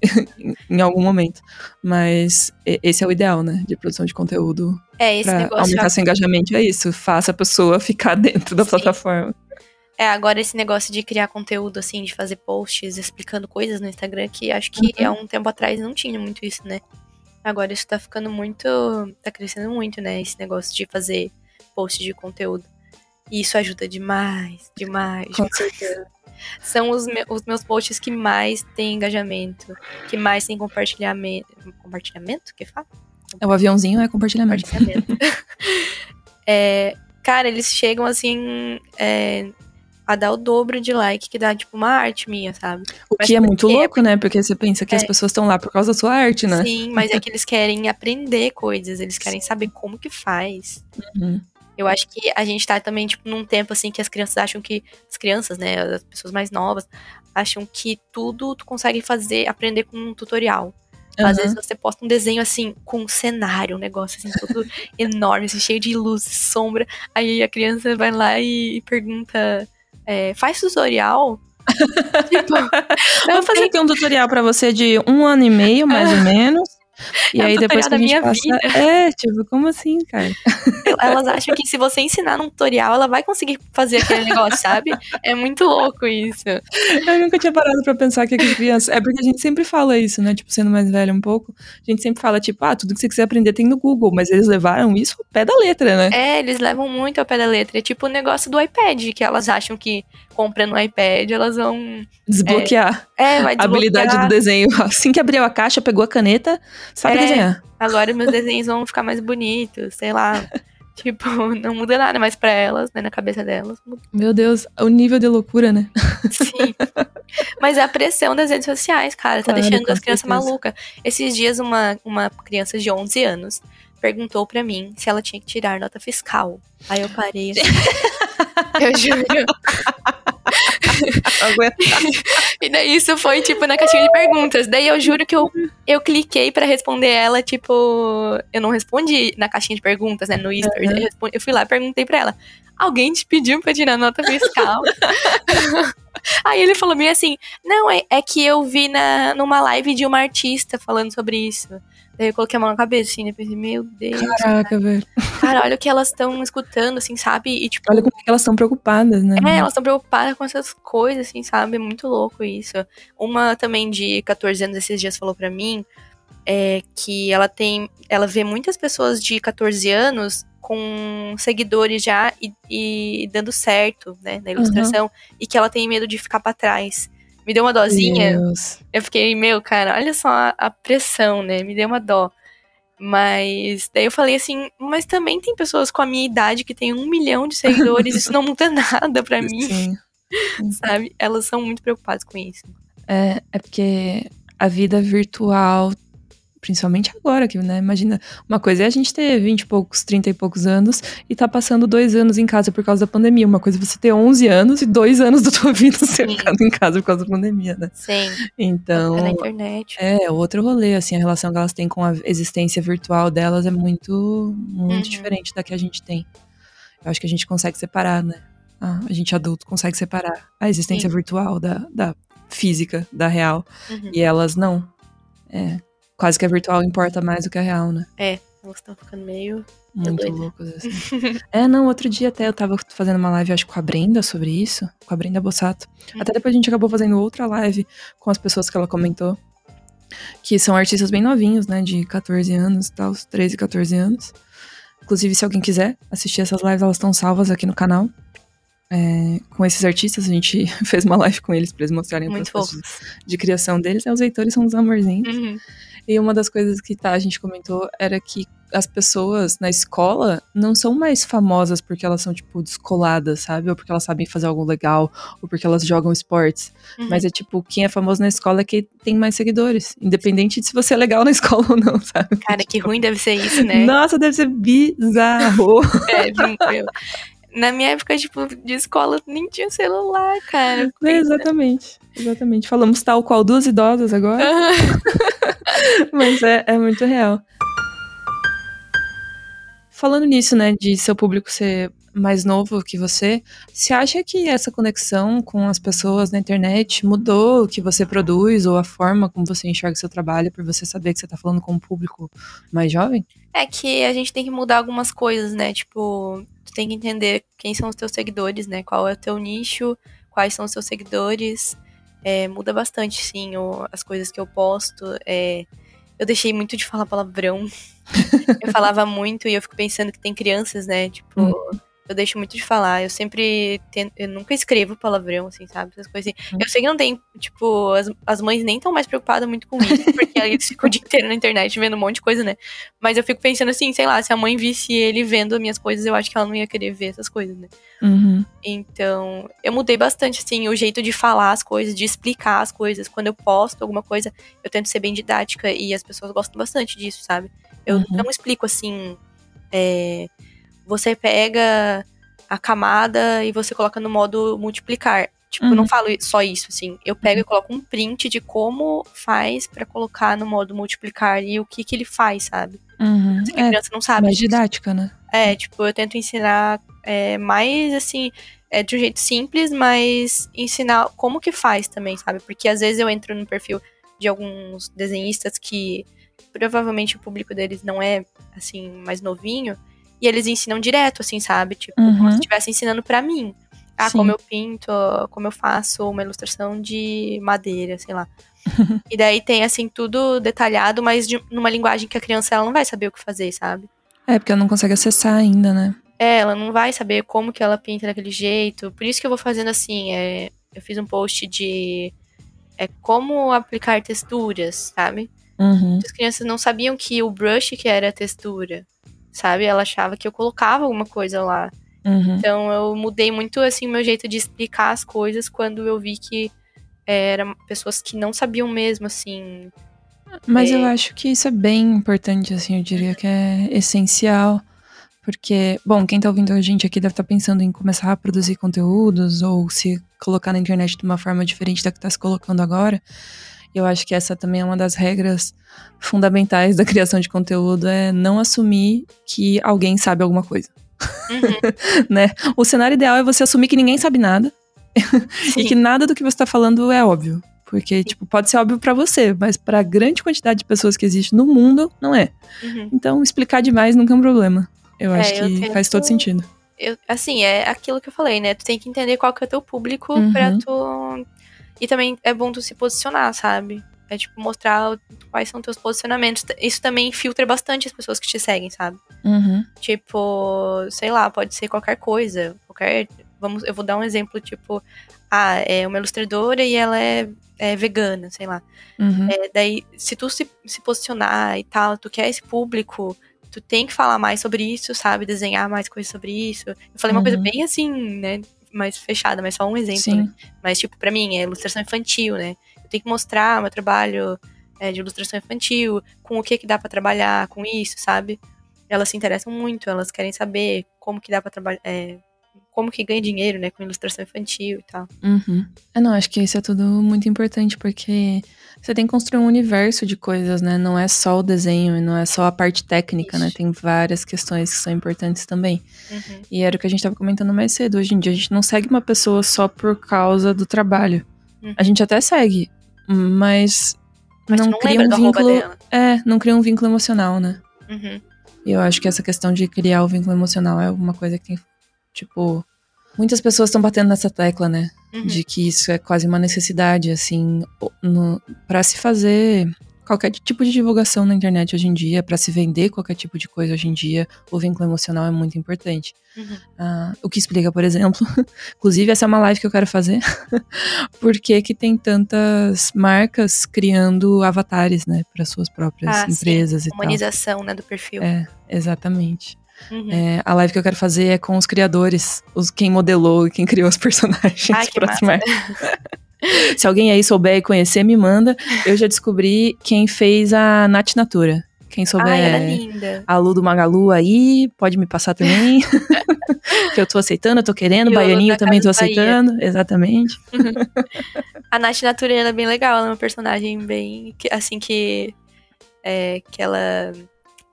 em algum momento. Mas esse é o ideal, né, de produção de conteúdo. É, esse pra negócio aumentar já... seu engajamento é isso, faça a pessoa ficar dentro da Sim. plataforma. É, agora esse negócio de criar conteúdo, assim, de fazer posts explicando coisas no Instagram, que acho que uhum. há um tempo atrás não tinha muito isso, né? Agora isso tá ficando muito. tá crescendo muito, né? Esse negócio de fazer post de conteúdo. E isso ajuda demais, demais. Com certeza. São os, me os meus posts que mais têm engajamento, que mais têm compartilhamento. Compartilhamento? que fala? É o aviãozinho, é compartilhamento. Compartilhamento. é, cara, eles chegam assim. É, a dar o dobro de like que dá, tipo, uma arte minha, sabe? O mas que é muito louco, né? Porque você pensa que é. as pessoas estão lá por causa da sua arte, né? Sim, mas é que eles querem aprender coisas, eles querem saber como que faz. Uhum. Eu acho que a gente tá também, tipo, num tempo, assim, que as crianças acham que... As crianças, né? As pessoas mais novas acham que tudo tu consegue fazer, aprender com um tutorial. Uhum. Às vezes você posta um desenho assim, com um cenário, um negócio assim, todo enorme, assim, cheio de luz e sombra. Aí a criança vai lá e pergunta é, faz tutorial. tipo, Vou fazer aqui um tutorial para você de um ano e meio, mais ou menos. E é aí depois que a gente passa... Vida. É, tipo, como assim, cara? Elas acham que se você ensinar num tutorial, ela vai conseguir fazer aquele negócio, sabe? É muito louco isso. Eu nunca tinha parado pra pensar que as crianças... É porque a gente sempre fala isso, né? Tipo, sendo mais velha um pouco, a gente sempre fala, tipo, ah, tudo que você quiser aprender tem no Google, mas eles levaram isso ao pé da letra, né? É, eles levam muito ao pé da letra. É tipo o negócio do iPad, que elas acham que comprando um iPad, elas vão... Desbloquear. É, é vai desbloquear. A habilidade do desenho. Assim que abriu a caixa, pegou a caneta, sabe é, desenhar. Agora meus desenhos vão ficar mais bonitos, sei lá. tipo, não muda nada mais pra elas, né? Na cabeça delas. Meu Deus, o nível de loucura, né? Sim. Mas é a pressão das redes sociais, cara, tá claro, deixando as crianças malucas. Esses dias, uma, uma criança de 11 anos perguntou pra mim se ela tinha que tirar nota fiscal. Aí eu parei assim. eu juro. e daí isso foi, tipo, na caixinha de perguntas. Daí eu juro que eu, eu cliquei pra responder ela, tipo. Eu não respondi na caixinha de perguntas, né? No Easter. Uhum. Eu, respondi- eu fui lá e perguntei pra ela. Alguém te pediu pra tirar nota fiscal? Aí ele falou bem assim: Não, é, é que eu vi na, numa live de uma artista falando sobre isso. Daí eu coloquei a mão na cabeça, assim, e pensei, meu Deus, Caraca, velho. cara, olha o que elas estão escutando, assim, sabe? E tipo, Olha como que elas estão preocupadas, né? é, elas estão preocupadas com essas coisas, assim, sabe? É muito louco isso. Uma também de 14 anos esses dias falou pra mim é, que ela tem. Ela vê muitas pessoas de 14 anos com seguidores já e, e dando certo, né, na ilustração, e que ela tem medo de ficar pra trás. Me deu uma dosinha. Deus. Eu fiquei, meu, cara, olha só a, a pressão, né? Me deu uma dó. Mas daí eu falei assim, mas também tem pessoas com a minha idade que tem um milhão de seguidores, isso não muda nada pra mim, Sim. sabe? Elas são muito preocupadas com isso. É, é porque a vida virtual, principalmente agora, que, né? Imagina, uma coisa é a gente ter 20 e poucos, 30 e poucos anos e tá passando dois anos em casa por causa da pandemia. Uma coisa é você ter 11 anos e dois anos da tua vida ficado em casa por causa da pandemia, né? Sim, Então, é na internet. é outro rolê, assim, a relação que elas têm com a existência virtual delas é muito, muito Uhum. diferente da que a gente tem. Eu acho que a gente consegue separar, né? Ah, a gente adulto consegue separar a existência Sim. virtual da, da física, da real. Uhum. E elas não. É. Quase que a virtual importa mais do que a real, né? Elas estão ficando meio. Muito doida. loucos, assim. é, não, outro dia até eu tava fazendo uma live, acho, com a Brenda sobre isso. Com a Brenda Bossato. Uhum. Até depois a gente acabou fazendo outra live com as pessoas que ela comentou. Que são artistas bem novinhos, né? De 14 anos e tal, 13, 14 anos. Inclusive, se alguém quiser assistir essas lives, elas estão salvas aqui no canal. É, com esses artistas, a gente fez uma live com eles pra eles mostrarem o processo de criação deles. É, os leitores são uns amorzinhos. Uhum. E uma das coisas que tá, a gente comentou era que as pessoas na escola não são mais famosas porque elas são, tipo, descoladas, sabe? Ou porque elas sabem fazer algo legal, ou porque elas jogam esportes. Uhum. Mas é tipo, quem é famoso na escola é quem tem mais seguidores. Independente de se você é legal na escola ou não, sabe? Cara, que ruim deve ser isso, né? Nossa, deve ser bizarro. É, Na minha época, tipo, de escola, nem tinha celular, cara. É, exatamente. Exatamente. Falamos tal qual duas idosas agora, mas é, é muito real. Falando nisso, né, de seu público ser mais novo que você, você acha que essa conexão com as pessoas na internet mudou o que você produz ou a forma como você enxerga seu trabalho por você saber que você tá falando com um público mais jovem? É que a gente tem que mudar algumas coisas, né? Tipo, tu tem que entender quem são os teus seguidores, né? Qual é o teu nicho, quais são os teus seguidores. É, muda bastante, sim, o- as coisas que eu posto. É, eu deixei muito de falar palavrão. eu falava muito e eu fico pensando que tem crianças, né? Tipo, eu deixo muito de falar. Eu sempre tento, eu nunca escrevo palavrão, assim, sabe? Essas coisas assim. Eu sei que não tem, tipo, as, as mães nem estão mais preocupadas muito com isso, porque eles ficam o dia inteiro na internet vendo um monte de coisa, né? Mas eu fico pensando assim, sei lá, se a mãe visse ele vendo as minhas coisas, eu acho que ela não ia querer ver essas coisas, né? Uhum. Então, eu mudei bastante, assim, o jeito de falar as coisas, de explicar as coisas. Quando eu posto alguma coisa, eu tento ser bem didática e as pessoas gostam bastante disso, sabe? Eu Uhum. não explico assim. é, você pega a camada e você coloca no modo multiplicar. Tipo, eu não Uhum. falo só isso, assim. Eu pego e coloco um print de como faz pra colocar no modo multiplicar e o que que ele faz, sabe? Uhum. A É, criança não sabe. mais disso. didática, né? É, tipo, eu tento ensinar é, mais, assim, é, de um jeito simples, mas ensinar como que faz também, sabe? Porque às vezes eu entro no perfil de alguns desenhistas que provavelmente o público deles não é, assim, mais novinho, e eles ensinam direto, assim, sabe? Tipo, como Uhum. se estivesse ensinando pra mim. Ah, Sim. como eu pinto, como eu faço uma ilustração de madeira, sei lá. e daí tem, assim, tudo detalhado, mas de, numa linguagem que a criança ela não vai saber o que fazer, sabe? É, porque ela não consegue acessar ainda, né? É, ela não vai saber como que ela pinta daquele jeito. Por isso que eu vou fazendo assim, é, eu fiz um post de é, como aplicar texturas, sabe? Uhum. As crianças não sabiam que o brush que era a textura, sabe? Ela achava que eu colocava alguma coisa lá. Uhum. Então eu mudei muito assim o meu jeito de explicar as coisas quando eu vi que é, eram pessoas que não sabiam mesmo assim Mas é... eu acho que isso é bem importante, assim, eu diria que é essencial. Porque, bom, quem tá ouvindo a gente aqui deve estar tá pensando em começar a produzir conteúdos ou se colocar na internet de uma forma diferente da que tá se colocando agora. Eu acho que essa também é uma das regras fundamentais da criação de conteúdo, é não assumir que alguém sabe alguma coisa. Uhum. né? O cenário ideal é você assumir que ninguém sabe nada e que nada do que você está falando é óbvio. Porque, tipo, pode ser óbvio para você, mas para a grande quantidade de pessoas que existe no mundo, não é. Uhum. Então, explicar demais nunca é um problema. Eu é, acho que eu tento... faz todo sentido. Eu, assim, é aquilo que eu falei, né? Tu tem que entender qual que é o teu público uhum. pra tu. E também é bom tu se posicionar, sabe? É tipo mostrar quais são teus posicionamentos. Isso também filtra bastante as pessoas que te seguem, sabe? Uhum. Tipo, sei lá, pode ser qualquer coisa. Qualquer. Vamos, eu vou dar um exemplo, tipo, ah, é uma ilustradora e ela é, é vegana, sei lá. Uhum. É, daí, se tu se, se posicionar e tal, tu quer esse público, tu tem que falar mais sobre isso, sabe? Desenhar mais coisas sobre isso. Eu falei uhum. uma coisa uhum. bem assim, né? Mais fechada, mas só um exemplo, né? Mas, tipo, pra mim, é ilustração infantil, né? Eu tenho que mostrar meu trabalho é, de ilustração infantil, com o que que dá para trabalhar com isso, sabe? Elas se interessam muito, elas querem saber como que dá para trabalhar, é, como que ganha dinheiro, né, com ilustração infantil e tal. Uhum. É, não, acho que isso é tudo muito importante, porque você tem que construir um universo de coisas, né? Não é só o desenho e não é só a parte técnica, né? Isso. né? Tem várias questões que são importantes também. Uhum. E era o que a gente estava comentando mais cedo. Hoje em dia a gente não segue uma pessoa só por causa do trabalho. Uhum. A gente até segue, mas, mas não, não cria um vínculo. É, não cria um vínculo emocional, né? Uhum. E eu acho que essa questão de criar o vínculo emocional é uma coisa que tem, tipo, muitas pessoas estão batendo nessa tecla, né? Uhum. De que isso é quase uma necessidade, assim, para se fazer qualquer tipo de divulgação na internet hoje em dia, para se vender qualquer tipo de coisa hoje em dia, o vínculo emocional é muito importante. Uhum. Uh, o que explica, por exemplo, inclusive essa é uma live que eu quero fazer, por que que tem tantas marcas criando avatares, né, para suas próprias ah, empresas sim. e Humanização, tal. né, do perfil. É, exatamente. Uhum. É, a live que eu quero fazer é com os criadores, os quem modelou e quem criou os personagens Ai, marcas. Se alguém aí souber e conhecer, me manda. Eu já descobri quem fez a Nath Natura. Quem souber Ai, é linda. a Lu do Magalu aí, pode me passar também. que eu tô aceitando, eu tô querendo. E Baianinho também tô aceitando. Bahia. Exatamente. a Nath Natura é bem legal. Ela é uma personagem bem. Assim que. É, que ela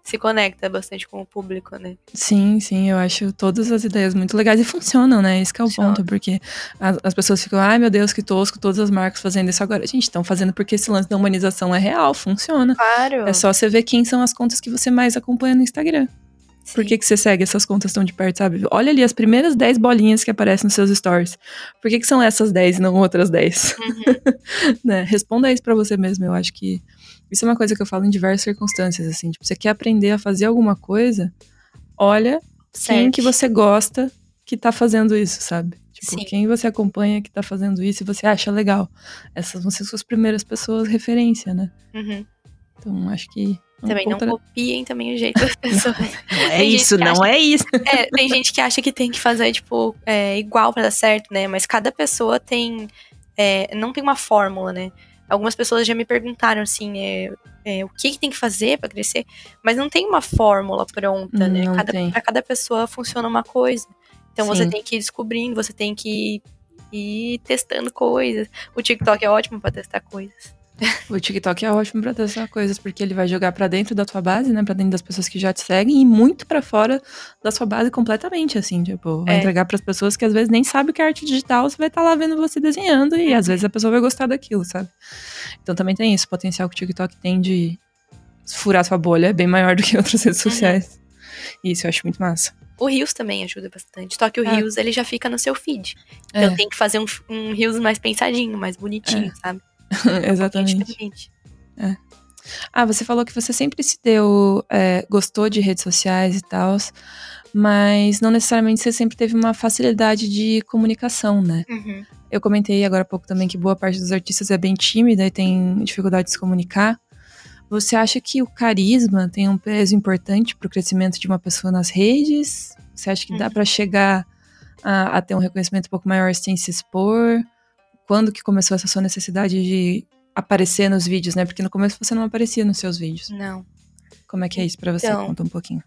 se conecta bastante com o público, né? Sim, sim, eu acho todas as ideias muito legais e funcionam, né? Esse é o ponto, porque as, as, pessoas ficam, ai meu Deus, que tosco, todas as marcas fazendo isso agora. Gente, estão fazendo porque esse lance da humanização é real, funciona. Claro. É só você ver quem são as contas que você mais acompanha no Instagram. Sim. Por que, que você segue essas contas tão de perto, sabe? Olha ali as primeiras 10 bolinhas que aparecem nos seus stories. Por que, que são essas 10 e não outras 10? Uhum. né? Responda isso para você mesmo. Eu acho que isso é uma coisa que eu falo em diversas circunstâncias, assim. Tipo, você quer aprender a fazer alguma coisa, olha certo. quem que você gosta que tá fazendo isso, sabe? Tipo, Sim. quem você acompanha que tá fazendo isso e você acha legal. Essas vão ser suas primeiras pessoas referência, né? Uhum. Então, acho que também não copiem também o jeito das pessoas. Não, é isso, não é isso. É, tem gente que acha que tem que fazer, tipo, é, igual para dar certo, né? Mas cada pessoa tem. É, não tem uma fórmula, né? Algumas pessoas já me perguntaram assim, é, é, o que, que, tem que fazer para crescer, mas não tem uma fórmula pronta, né? Pra cada pessoa funciona uma coisa. Então Sim. você tem que ir descobrindo, você tem que ir testando coisas. O TikTok é ótimo para testar coisas. O TikTok é ótimo pra testar coisas, porque ele vai jogar para dentro da tua base, né? Pra dentro das pessoas que já te seguem e muito para fora da sua base completamente, assim. Tipo, vai é. entregar para as pessoas que às vezes nem sabem que é arte digital, você vai estar tá lá vendo você desenhando e às vezes a pessoa vai gostar daquilo, sabe? Então também tem isso, o potencial que o TikTok tem de furar sua bolha é bem maior do que outras redes uhum. sociais. Uhum. Isso eu acho muito massa. O Rios também ajuda bastante. Só que o é. Rios, ele já fica no seu feed. Então é. tem que fazer um, um Rios mais pensadinho, mais bonitinho, é. sabe? Exatamente. É. Ah, você falou que você sempre se deu, é, gostou de redes sociais e tal, mas não necessariamente você sempre teve uma facilidade de comunicação, né? Uhum. Eu comentei agora há pouco também que boa parte dos artistas é bem tímida e tem dificuldade de se comunicar. Você acha que o carisma tem um peso importante para o crescimento de uma pessoa nas redes? Você acha que uhum. dá para chegar a, a ter um reconhecimento um pouco maior sem se expor? Quando que começou essa sua necessidade de aparecer nos vídeos, né? Porque no começo você não aparecia nos seus vídeos. Não. Como é que é isso pra você? Então, Conta um pouquinho.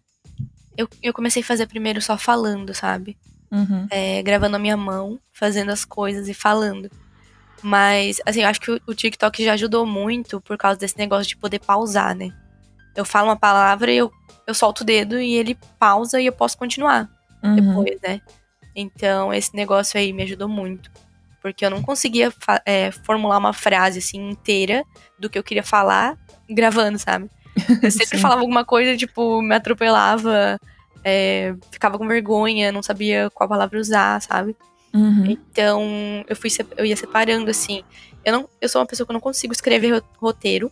Eu, eu comecei a fazer primeiro só falando, sabe? Uhum. É, gravando a minha mão, fazendo as coisas e falando. Mas, assim, eu acho que o, o TikTok já ajudou muito por causa desse negócio de poder pausar, né? Eu falo uma palavra e eu, eu solto o dedo e ele pausa e eu posso continuar Uhum. depois, né? Então, esse negócio aí me ajudou muito. Porque eu não conseguia é, formular uma frase, assim, inteira do que eu queria falar gravando, sabe? Eu sempre falava alguma coisa, tipo, me atropelava, é, ficava com vergonha, não sabia qual palavra usar, sabe? Uhum. Então, eu fui eu ia separando assim. Eu não, eu sou uma pessoa que não consigo escrever ro- roteiro.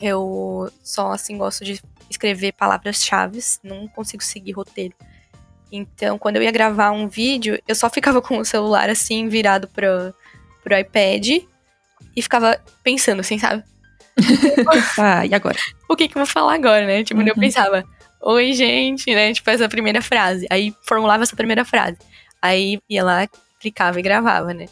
Eu só assim gosto de escrever palavras-chave, não consigo seguir roteiro. Então, quando eu ia gravar um vídeo, eu só ficava com o celular assim virado pro, pro iPad e ficava pensando assim, sabe? Tá, e agora? o que que eu vou falar agora, né? Tipo, eu Uhum. pensava, oi, gente, né? Tipo, essa primeira frase. Aí formulava essa primeira frase. Aí ia lá, clicava e gravava, né?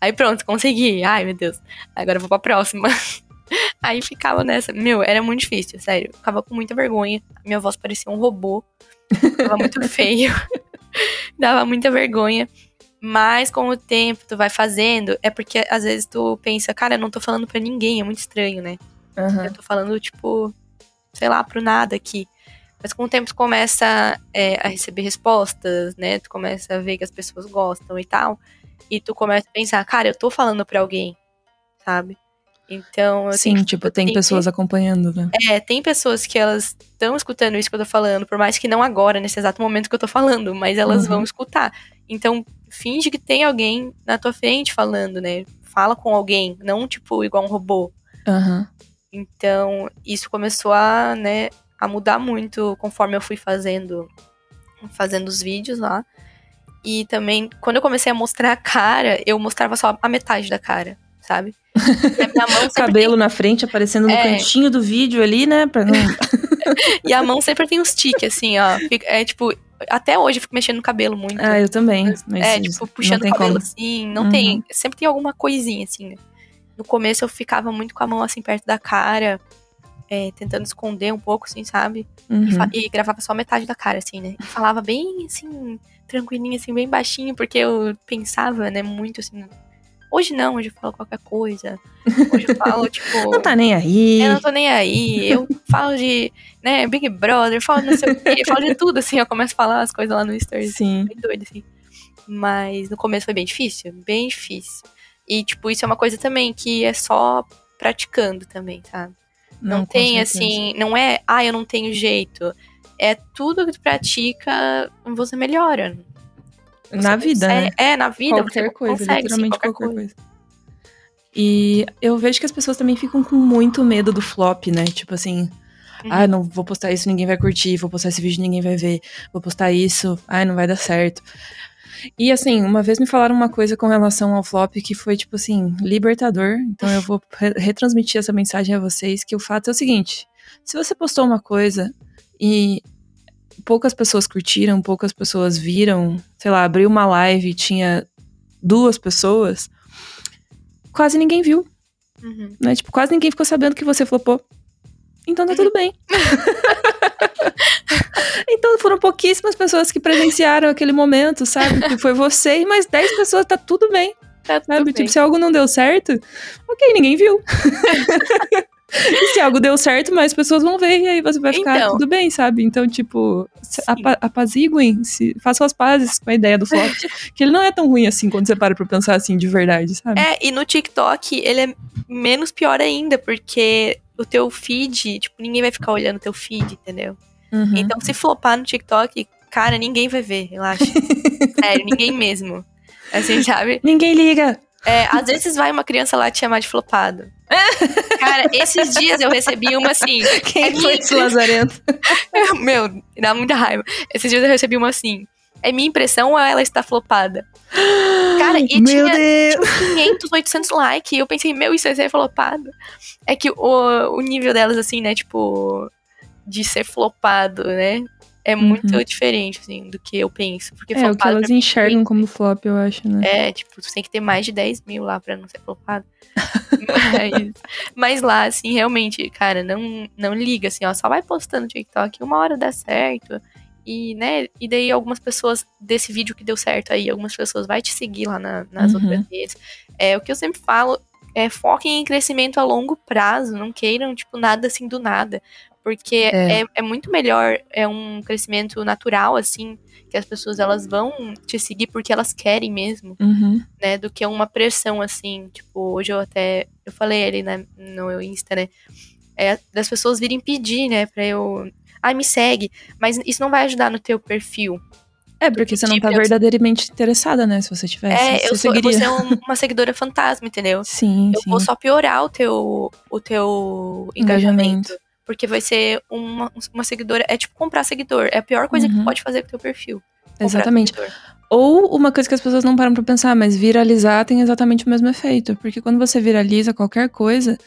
Aí pronto, consegui. Ai, meu Deus. Agora eu vou pra próxima. Aí ficava nessa. Meu, era muito difícil, sério. Ficava com muita vergonha. Minha voz parecia um robô. Tava muito feio. Dava muita vergonha. Mas com o tempo tu vai fazendo, é porque às vezes tu pensa, cara, eu não tô falando pra ninguém, é muito estranho, né? Uhum. Eu tô falando, tipo, sei lá, pro nada aqui. Mas com o tempo tu começa é, a receber respostas, né? Tu começa a ver que as pessoas gostam e tal. E tu começa a pensar, cara, eu tô falando pra alguém, sabe? Então, Sim, tipo, eu tem tenho que- pessoas acompanhando, né? É, tem pessoas que elas estão escutando isso que eu tô falando, por mais que não agora, nesse exato momento que eu tô falando, mas elas Uhum. vão escutar. Então, finge que tem alguém na tua frente falando, né? Fala com alguém, não, tipo, igual um robô. Aham. Então, isso começou a, né, a mudar muito conforme eu fui fazendo fazendo os vídeos lá. E também, quando eu comecei a mostrar a cara, eu mostrava só a metade da cara, sabe? E sempre Cabelo na frente aparecendo no É. cantinho do vídeo ali, né? Pra não... tem- e a mão sempre tem uns tiques, assim, ó. É tipo, até hoje eu fico mexendo no cabelo muito. Ah, eu também. É, tipo, puxando o tem cabelo como. assim. Não Uhum. tem. Sempre tem alguma coisinha, assim, né? No começo eu ficava muito com a mão assim perto da cara, é, tentando esconder um pouco, assim, sabe? E, Uhum. fa- e gravava só metade da cara, assim, né? E falava bem, assim, tranquilinho, assim, bem baixinho, porque eu pensava, né, muito assim. Hoje não, hoje eu falo qualquer coisa. Hoje eu falo, tipo. Não tá nem aí. Eu não tô nem aí. Eu falo de, né, Big Brother, falo não sei o quê, falo de tudo, assim, eu começo a falar as coisas lá no Stories. Sim. Bem doido, assim. Mas no começo foi bem difícil, bem difícil. E, tipo, isso é uma coisa também que é só praticando também, sabe? Não, com tem, assim, não é, ah, eu não tenho jeito. É tudo que tu pratica, você melhora. Na vida, né? consegue- É, na vida, qualquer coisa, consegue, sim, literalmente qualquer, qualquer coisa. coisa. E eu vejo que as pessoas também ficam com muito medo do flop, né? Tipo assim, Uhum. ah, não vou postar isso, ninguém vai curtir, vou postar esse vídeo, ninguém vai ver, vou postar isso, ai, não vai dar certo. E assim, uma vez me falaram uma coisa com relação ao flop que foi, tipo assim, libertador. Então eu vou re- retransmitir essa mensagem a vocês, que o fato é o seguinte: se você postou uma coisa e poucas pessoas curtiram, poucas pessoas viram, sei lá, abriu uma live e tinha duas pessoas, quase ninguém viu, Uhum. né? Tipo, quase ninguém ficou sabendo que você flopou. Então tá tudo bem. então foram pouquíssimas pessoas que presenciaram aquele momento, sabe? Que foi você e mais 10 pessoas, tá tudo bem. Tá tudo Sabe? bem. Tipo, se algo não deu certo, ok, ninguém viu. e se algo deu certo, mais pessoas vão ver e aí você vai ficar Então. tudo bem, sabe? Então, tipo, se- Sim. apa apaziguem, se, façam as pazes com a ideia do flop. que ele não é tão ruim assim quando você para pra pensar assim de verdade, sabe? É, e no TikTok ele é menos pior ainda, porque o teu feed, tipo, ninguém vai ficar olhando o teu feed, entendeu? Uhum. Então, se flopar no TikTok, cara, ninguém vai ver, relaxa. Sério, ninguém mesmo. Assim, sabe? Ninguém liga. É, às vezes vai uma criança lá te chamar de flopado. Cara, esses dias eu recebi uma assim. Quem É foi esse lazarento? Meu, dá muita raiva. Esses dias eu recebi uma assim. É minha impressão ou ela está flopada? Cara, e Meu tinha, Deus! tinha 500, 800 likes. E eu pensei, meu, isso vai ser flopado. É que o, o nível delas, assim, né, tipo, de ser flopado, né? É muito uhum. diferente, assim, do que eu penso. Porque é, o que elas enxergam como flop, eu acho, né? É, tipo, tu tem que ter mais de 10 mil lá pra não ser flopado. mas, mas, lá, assim, realmente, cara, não, não liga, assim, ó, só vai postando no TikTok, uma hora dá certo. E, né, e daí algumas pessoas desse vídeo que deu certo aí, algumas pessoas vai te seguir lá na, nas uhum. outras redes. É, o que eu sempre falo é foquem em crescimento a longo prazo, não queiram, tipo, nada assim do nada. Porque é. é. É, muito melhor, é um crescimento natural, assim, que as pessoas elas vão te seguir porque elas querem mesmo, uhum. né? Do que uma pressão, assim, tipo, hoje eu até, eu falei ali né, no meu Insta, né? É, das pessoas virem pedir, né, pra eu, ah, me segue, mas isso não vai ajudar no teu perfil. É, porque você não tá verdadeiramente interessada, né? Se você tivesse. É, eu, sou, eu vou ser um, uma seguidora fantasma, entendeu? Sim. Eu sim. vou só piorar o teu, o teu engajamento. engajamento. Porque vai ser uma, uma seguidora. É tipo comprar seguidor. É a pior coisa uhum. que tu pode fazer com o teu perfil. Exatamente. Seguidor. Ou uma coisa que as pessoas não param pra pensar, mas viralizar tem exatamente o mesmo efeito. Porque quando você viraliza qualquer coisa,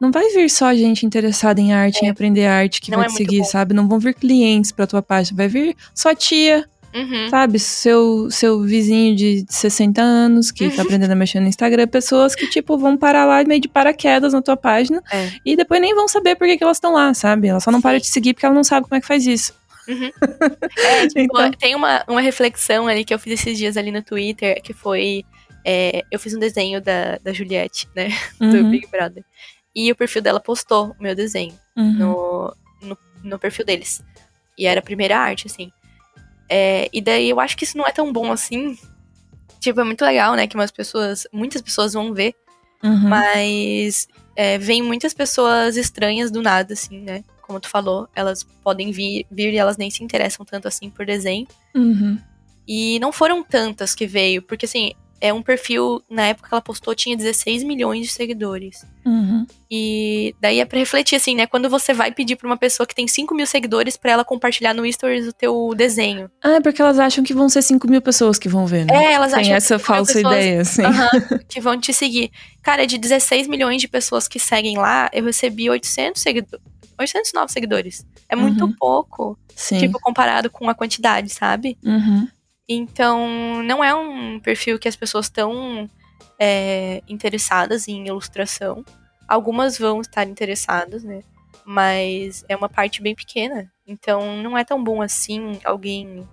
não vai vir só gente interessada em arte, é. em aprender arte que não vai é te seguir, bom. sabe? Não vão vir clientes pra tua página. Vai vir sua tia, Uhum. Sabe? Seu, seu vizinho de 60 anos que tá uhum. tá aprendendo a mexer no Instagram. Pessoas que, tipo, vão parar lá meio de paraquedas na tua página. É. E depois nem vão saber por que, que elas estão lá, sabe? Elas só não Sim. param de seguir porque elas não sabem como é que faz isso. Uhum. É, tipo, então... tem uma, uma reflexão ali que eu fiz esses dias ali no Twitter, que foi. É, eu fiz um desenho da, da Juliette, né? Do uhum. Big Brother. E o perfil dela postou o meu desenho uhum. no, no, no perfil deles. E era a primeira arte, assim. É, e daí eu acho que isso não é tão bom assim. Tipo, é muito legal, né? Que umas pessoas, muitas pessoas vão ver. Uhum. Mas é, vem muitas pessoas estranhas do nada, assim, né? Como tu falou, elas podem vir, vir e elas nem se interessam tanto assim por desenho. Uhum. E não foram tantas que veio, porque assim, é um perfil, na época que ela postou, tinha 16 milhões de seguidores. Uhum. E daí é pra refletir, assim, né? Quando você vai pedir pra uma pessoa que tem 5 mil seguidores pra ela compartilhar no Stories o teu desenho. Ah, é porque elas acham que vão ser 5 mil pessoas que vão ver, né? É, elas tem acham essa falsa pessoas, ideia, assim. que vão te seguir. Cara, de 16 milhões de pessoas que seguem lá, eu recebi 800 seguidores. 809 seguidores. É muito uhum. pouco. Sim. Tipo, comparado com a quantidade, sabe? Uhum. Então, não é um perfil que as pessoas estão é, interessadas em ilustração. Algumas vão estar interessadas, né? Mas é uma parte bem pequena. Então, não é tão bom assim alguém.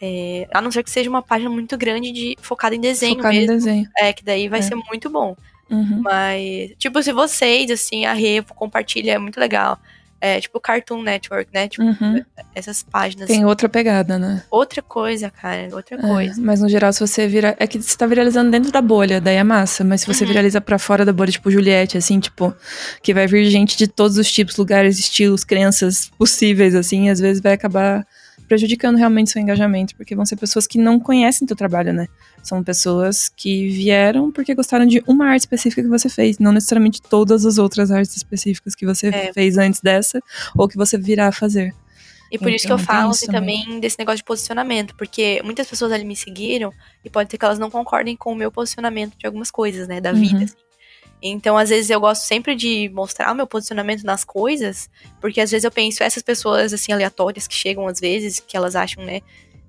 É, a não ser que seja uma página muito grande de focada em desenho focada mesmo. Em desenho. É, que daí vai é. ser muito bom. Uhum. Mas, tipo, se vocês, assim, a Revo compartilha, é muito legal é, tipo Cartoon Network, né? Tipo, uhum. essas páginas. Tem outra pegada, né? Outra coisa, cara, outra é, coisa. Mas no geral, se você vira. É que você tá viralizando dentro da bolha, daí é massa. Mas se você uhum. viraliza pra fora da bolha, tipo Juliette, assim, tipo, que vai vir gente de todos os tipos, lugares, estilos, crenças possíveis, assim, às vezes vai acabar prejudicando realmente seu engajamento, porque vão ser pessoas que não conhecem teu trabalho, né? São pessoas que vieram porque gostaram de uma arte específica que você fez, não necessariamente todas as outras artes específicas que você é. fez antes dessa ou que você virá a fazer. E por então, isso que eu então, falo assim, também desse negócio de posicionamento, porque muitas pessoas ali me seguiram e pode ser que elas não concordem com o meu posicionamento de algumas coisas, né, da vida. Uhum. Assim. Então, às vezes, eu gosto sempre de mostrar o meu posicionamento nas coisas, porque às vezes eu penso, essas pessoas, assim, aleatórias que chegam às vezes, que elas acham, né,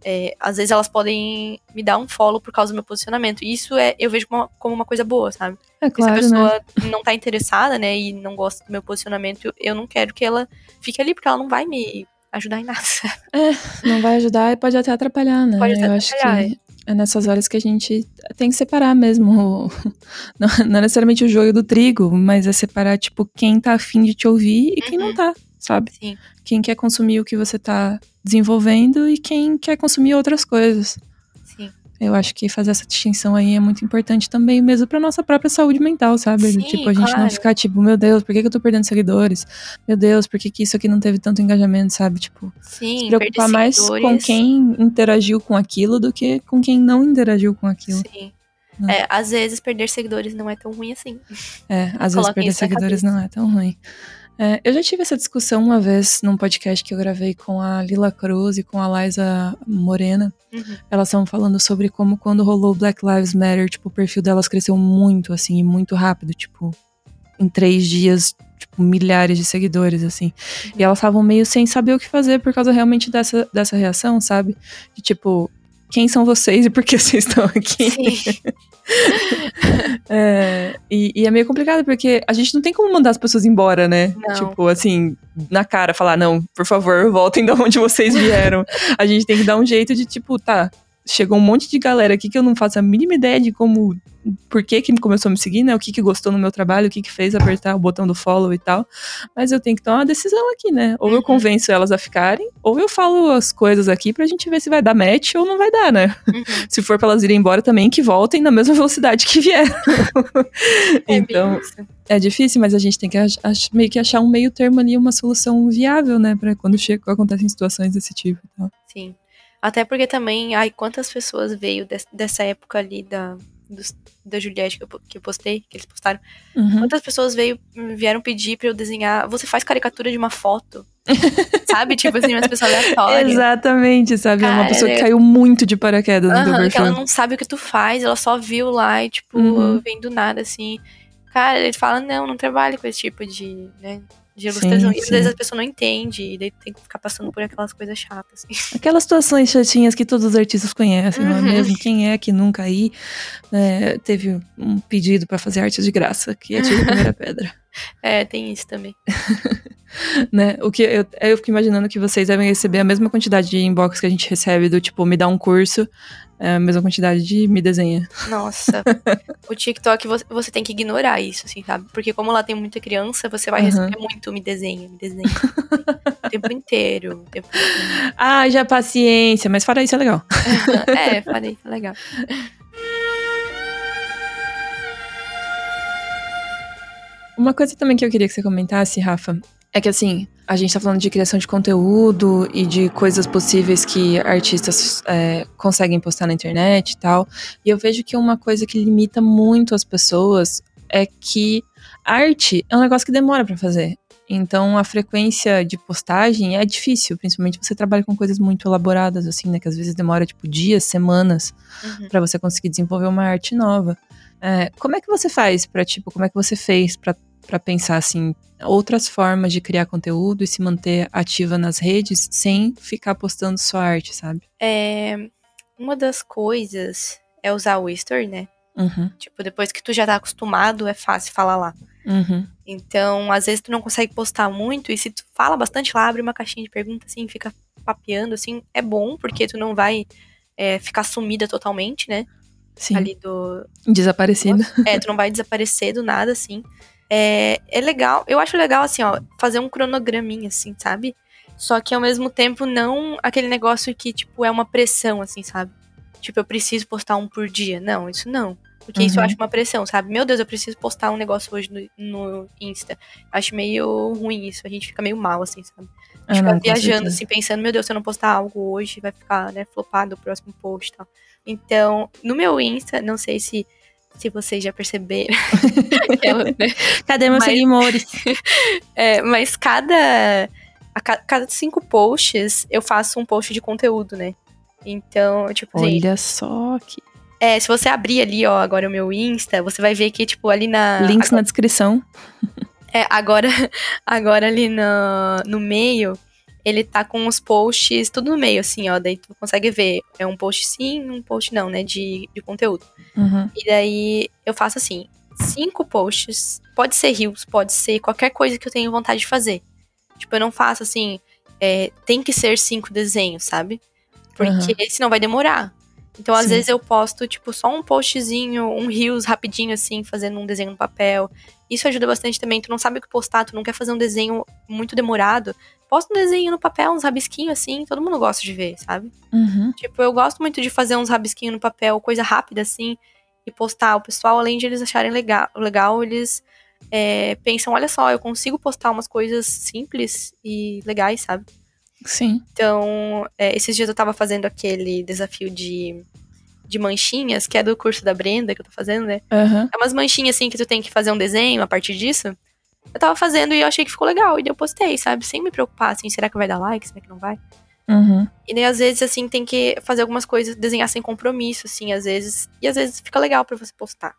é, às vezes elas podem me dar um follow por causa do meu posicionamento. E isso é, eu vejo como uma, como uma coisa boa, sabe? É claro, se a pessoa né? não tá interessada, né, e não gosta do meu posicionamento, eu não quero que ela fique ali, porque ela não vai me ajudar em nada. É, não vai ajudar e pode até atrapalhar, né? Pode até eu atrapalhar, acho que é. é nessas horas que a gente tem que separar mesmo. Não, não necessariamente o joio do trigo, mas é separar, tipo, quem tá afim de te ouvir e quem não uhum. tá, sabe? Sim. Quem quer consumir o que você tá desenvolvendo e quem quer consumir outras coisas. Eu acho que fazer essa distinção aí é muito importante também, mesmo pra nossa própria saúde mental, sabe? Sim, tipo, a gente claro. não ficar tipo, meu Deus, por que, que eu tô perdendo seguidores? Meu Deus, por que, que isso aqui não teve tanto engajamento, sabe? Tipo, Sim, se preocupar mais com quem interagiu com aquilo do que com quem não interagiu com aquilo. Sim. É, às vezes perder seguidores não é tão ruim assim. É, às vezes perder seguidores não é tão ruim. É, eu já tive essa discussão uma vez num podcast que eu gravei com a Lila Cruz e com a Liza Morena. Uhum. Elas estavam falando sobre como quando rolou Black Lives Matter, tipo, o perfil delas cresceu muito, assim, muito rápido. Tipo, em três dias tipo, milhares de seguidores, assim. E elas estavam meio sem saber o que fazer por causa realmente dessa, dessa reação, sabe? De tipo, quem são vocês e por que vocês estão aqui? Sim. é, e, e, é meio complicado porque a gente não tem como mandar as pessoas embora, né? Não. Tipo, assim, na cara, falar, não, por favor, voltem de onde vocês vieram. a gente tem que dar um jeito de, tipo, tá, chegou um monte de galera aqui que eu não faço a mínima ideia de como por que, que começou a me seguir, né? O que, que gostou no meu trabalho, o que, que fez apertar o botão do follow e tal. Mas eu tenho que tomar uma decisão aqui, né? Ou eu uhum. convenço elas a ficarem, ou eu falo as coisas aqui pra gente ver se vai dar match ou não vai dar, né? Uhum. se for pra elas irem embora também, que voltem na mesma velocidade que vieram. é então. É difícil, mas a gente tem que meio que achar um meio termo ali, uma solução viável, né? Pra quando chega, acontecem situações desse tipo e tal. Sim. Até porque também, ai, quantas pessoas veio de, dessa época ali da, dos, da Juliette que eu, que eu postei, que eles postaram. Uhum. Quantas pessoas veio, vieram pedir pra eu desenhar. Você faz caricatura de uma foto. sabe? Tipo assim, umas pessoas aleatórias. Exatamente, sabe? Cara, uma pessoa que caiu muito de paraquedas no uhum, que ela não sabe o que tu faz, ela só viu lá e, tipo, uhum. vem do nada, assim. Cara, ele fala, não, não trabalho com esse tipo de, né, de ilustração. Sim, e às vezes a pessoa não entende, e daí tem que ficar passando por aquelas coisas chatas. Assim. Aquelas situações chatinhas que todos os artistas conhecem, uhum. não é uhum. mesmo? Quem é que nunca aí é, teve um pedido para fazer arte de graça, que é a primeira pedra. É, tem isso também. né? O que eu, eu fico imaginando que vocês devem receber a mesma quantidade de inbox que a gente recebe do tipo, me dá um curso, é a mesma quantidade de me desenha. Nossa. o TikTok você, você tem que ignorar isso, assim, sabe? Porque como lá tem muita criança, você vai uhum. receber muito me desenha, me desenha. o tempo inteiro. O tempo inteiro. Ah, já paciência, mas fora isso é legal. é, fora isso é legal. Uma coisa também que eu queria que você comentasse, Rafa, é que assim, a gente tá falando de criação de conteúdo e de coisas possíveis que artistas é, conseguem postar na internet e tal. E eu vejo que uma coisa que limita muito as pessoas é que arte é um negócio que demora para fazer. Então a frequência de postagem é difícil, principalmente você trabalha com coisas muito elaboradas, assim, né? Que às vezes demora tipo dias, semanas uhum. para você conseguir desenvolver uma arte nova. É, como é que você faz para tipo, como é que você fez para pensar assim outras formas de criar conteúdo e se manter ativa nas redes sem ficar postando sua arte, sabe? É, uma das coisas é usar o Story, né? Uhum. Tipo, depois que tu já tá acostumado, é fácil falar lá. Uhum. Então, às vezes tu não consegue postar muito, e se tu fala bastante lá, abre uma caixinha de perguntas, assim, fica papeando, assim, é bom, porque tu não vai é, ficar sumida totalmente, né? Sim. Ali do. Desaparecida. É, tu não vai desaparecer do nada, assim. É, é legal, eu acho legal, assim, ó, fazer um cronograminha, assim, sabe? Só que ao mesmo tempo não aquele negócio que, tipo, é uma pressão, assim, sabe? Tipo, eu preciso postar um por dia. Não, isso não. Porque uhum. isso eu uhum. acho uma pressão, sabe? Meu Deus, eu preciso postar um negócio hoje no, no Insta. Acho meio ruim isso. A gente fica meio mal, assim, sabe? A gente ah, fica viajando, assim, pensando, meu Deus, se eu não postar algo hoje, vai ficar, né, flopado o próximo post e tal. Então, no meu Insta, não sei se se vocês já perceberam. né? Cadê meus mas, seguidores? É, mas cada, a cada cinco posts eu faço um post de conteúdo, né? Então, tipo assim, Olha só que. É, se você abrir ali, ó, agora o meu Insta, você vai ver que, tipo, ali na. Links agora, na descrição. É, agora, agora ali no, no meio, ele tá com os posts tudo no meio, assim, ó. Daí tu consegue ver. É um post sim, um post não, né? De, de conteúdo. Uhum. E daí eu faço assim: cinco posts. Pode ser rios, pode ser qualquer coisa que eu tenha vontade de fazer. Tipo, eu não faço assim. É, tem que ser cinco desenhos, sabe? Porque uhum. senão vai demorar. Então, às Sim. vezes, eu posto, tipo, só um postzinho, um rios rapidinho, assim, fazendo um desenho no papel. Isso ajuda bastante também. Tu não sabe o que postar, tu não quer fazer um desenho muito demorado posta um desenho no papel, uns rabisquinhos assim, todo mundo gosta de ver, sabe? Uhum. Tipo, eu gosto muito de fazer uns rabisquinhos no papel, coisa rápida assim, e postar. O pessoal, além de eles acharem legal, legal eles é, pensam: olha só, eu consigo postar umas coisas simples e legais, sabe? Sim. Então, é, esses dias eu tava fazendo aquele desafio de, de manchinhas, que é do curso da Brenda que eu tô fazendo, né? Uhum. É umas manchinhas assim que tu tem que fazer um desenho a partir disso eu tava fazendo e eu achei que ficou legal. E eu postei, sabe? Sem me preocupar, assim, será que vai dar like? Será que não vai? Uhum. E daí, às vezes, assim, tem que fazer algumas coisas, desenhar sem compromisso, assim, às vezes. E às vezes fica legal para você postar.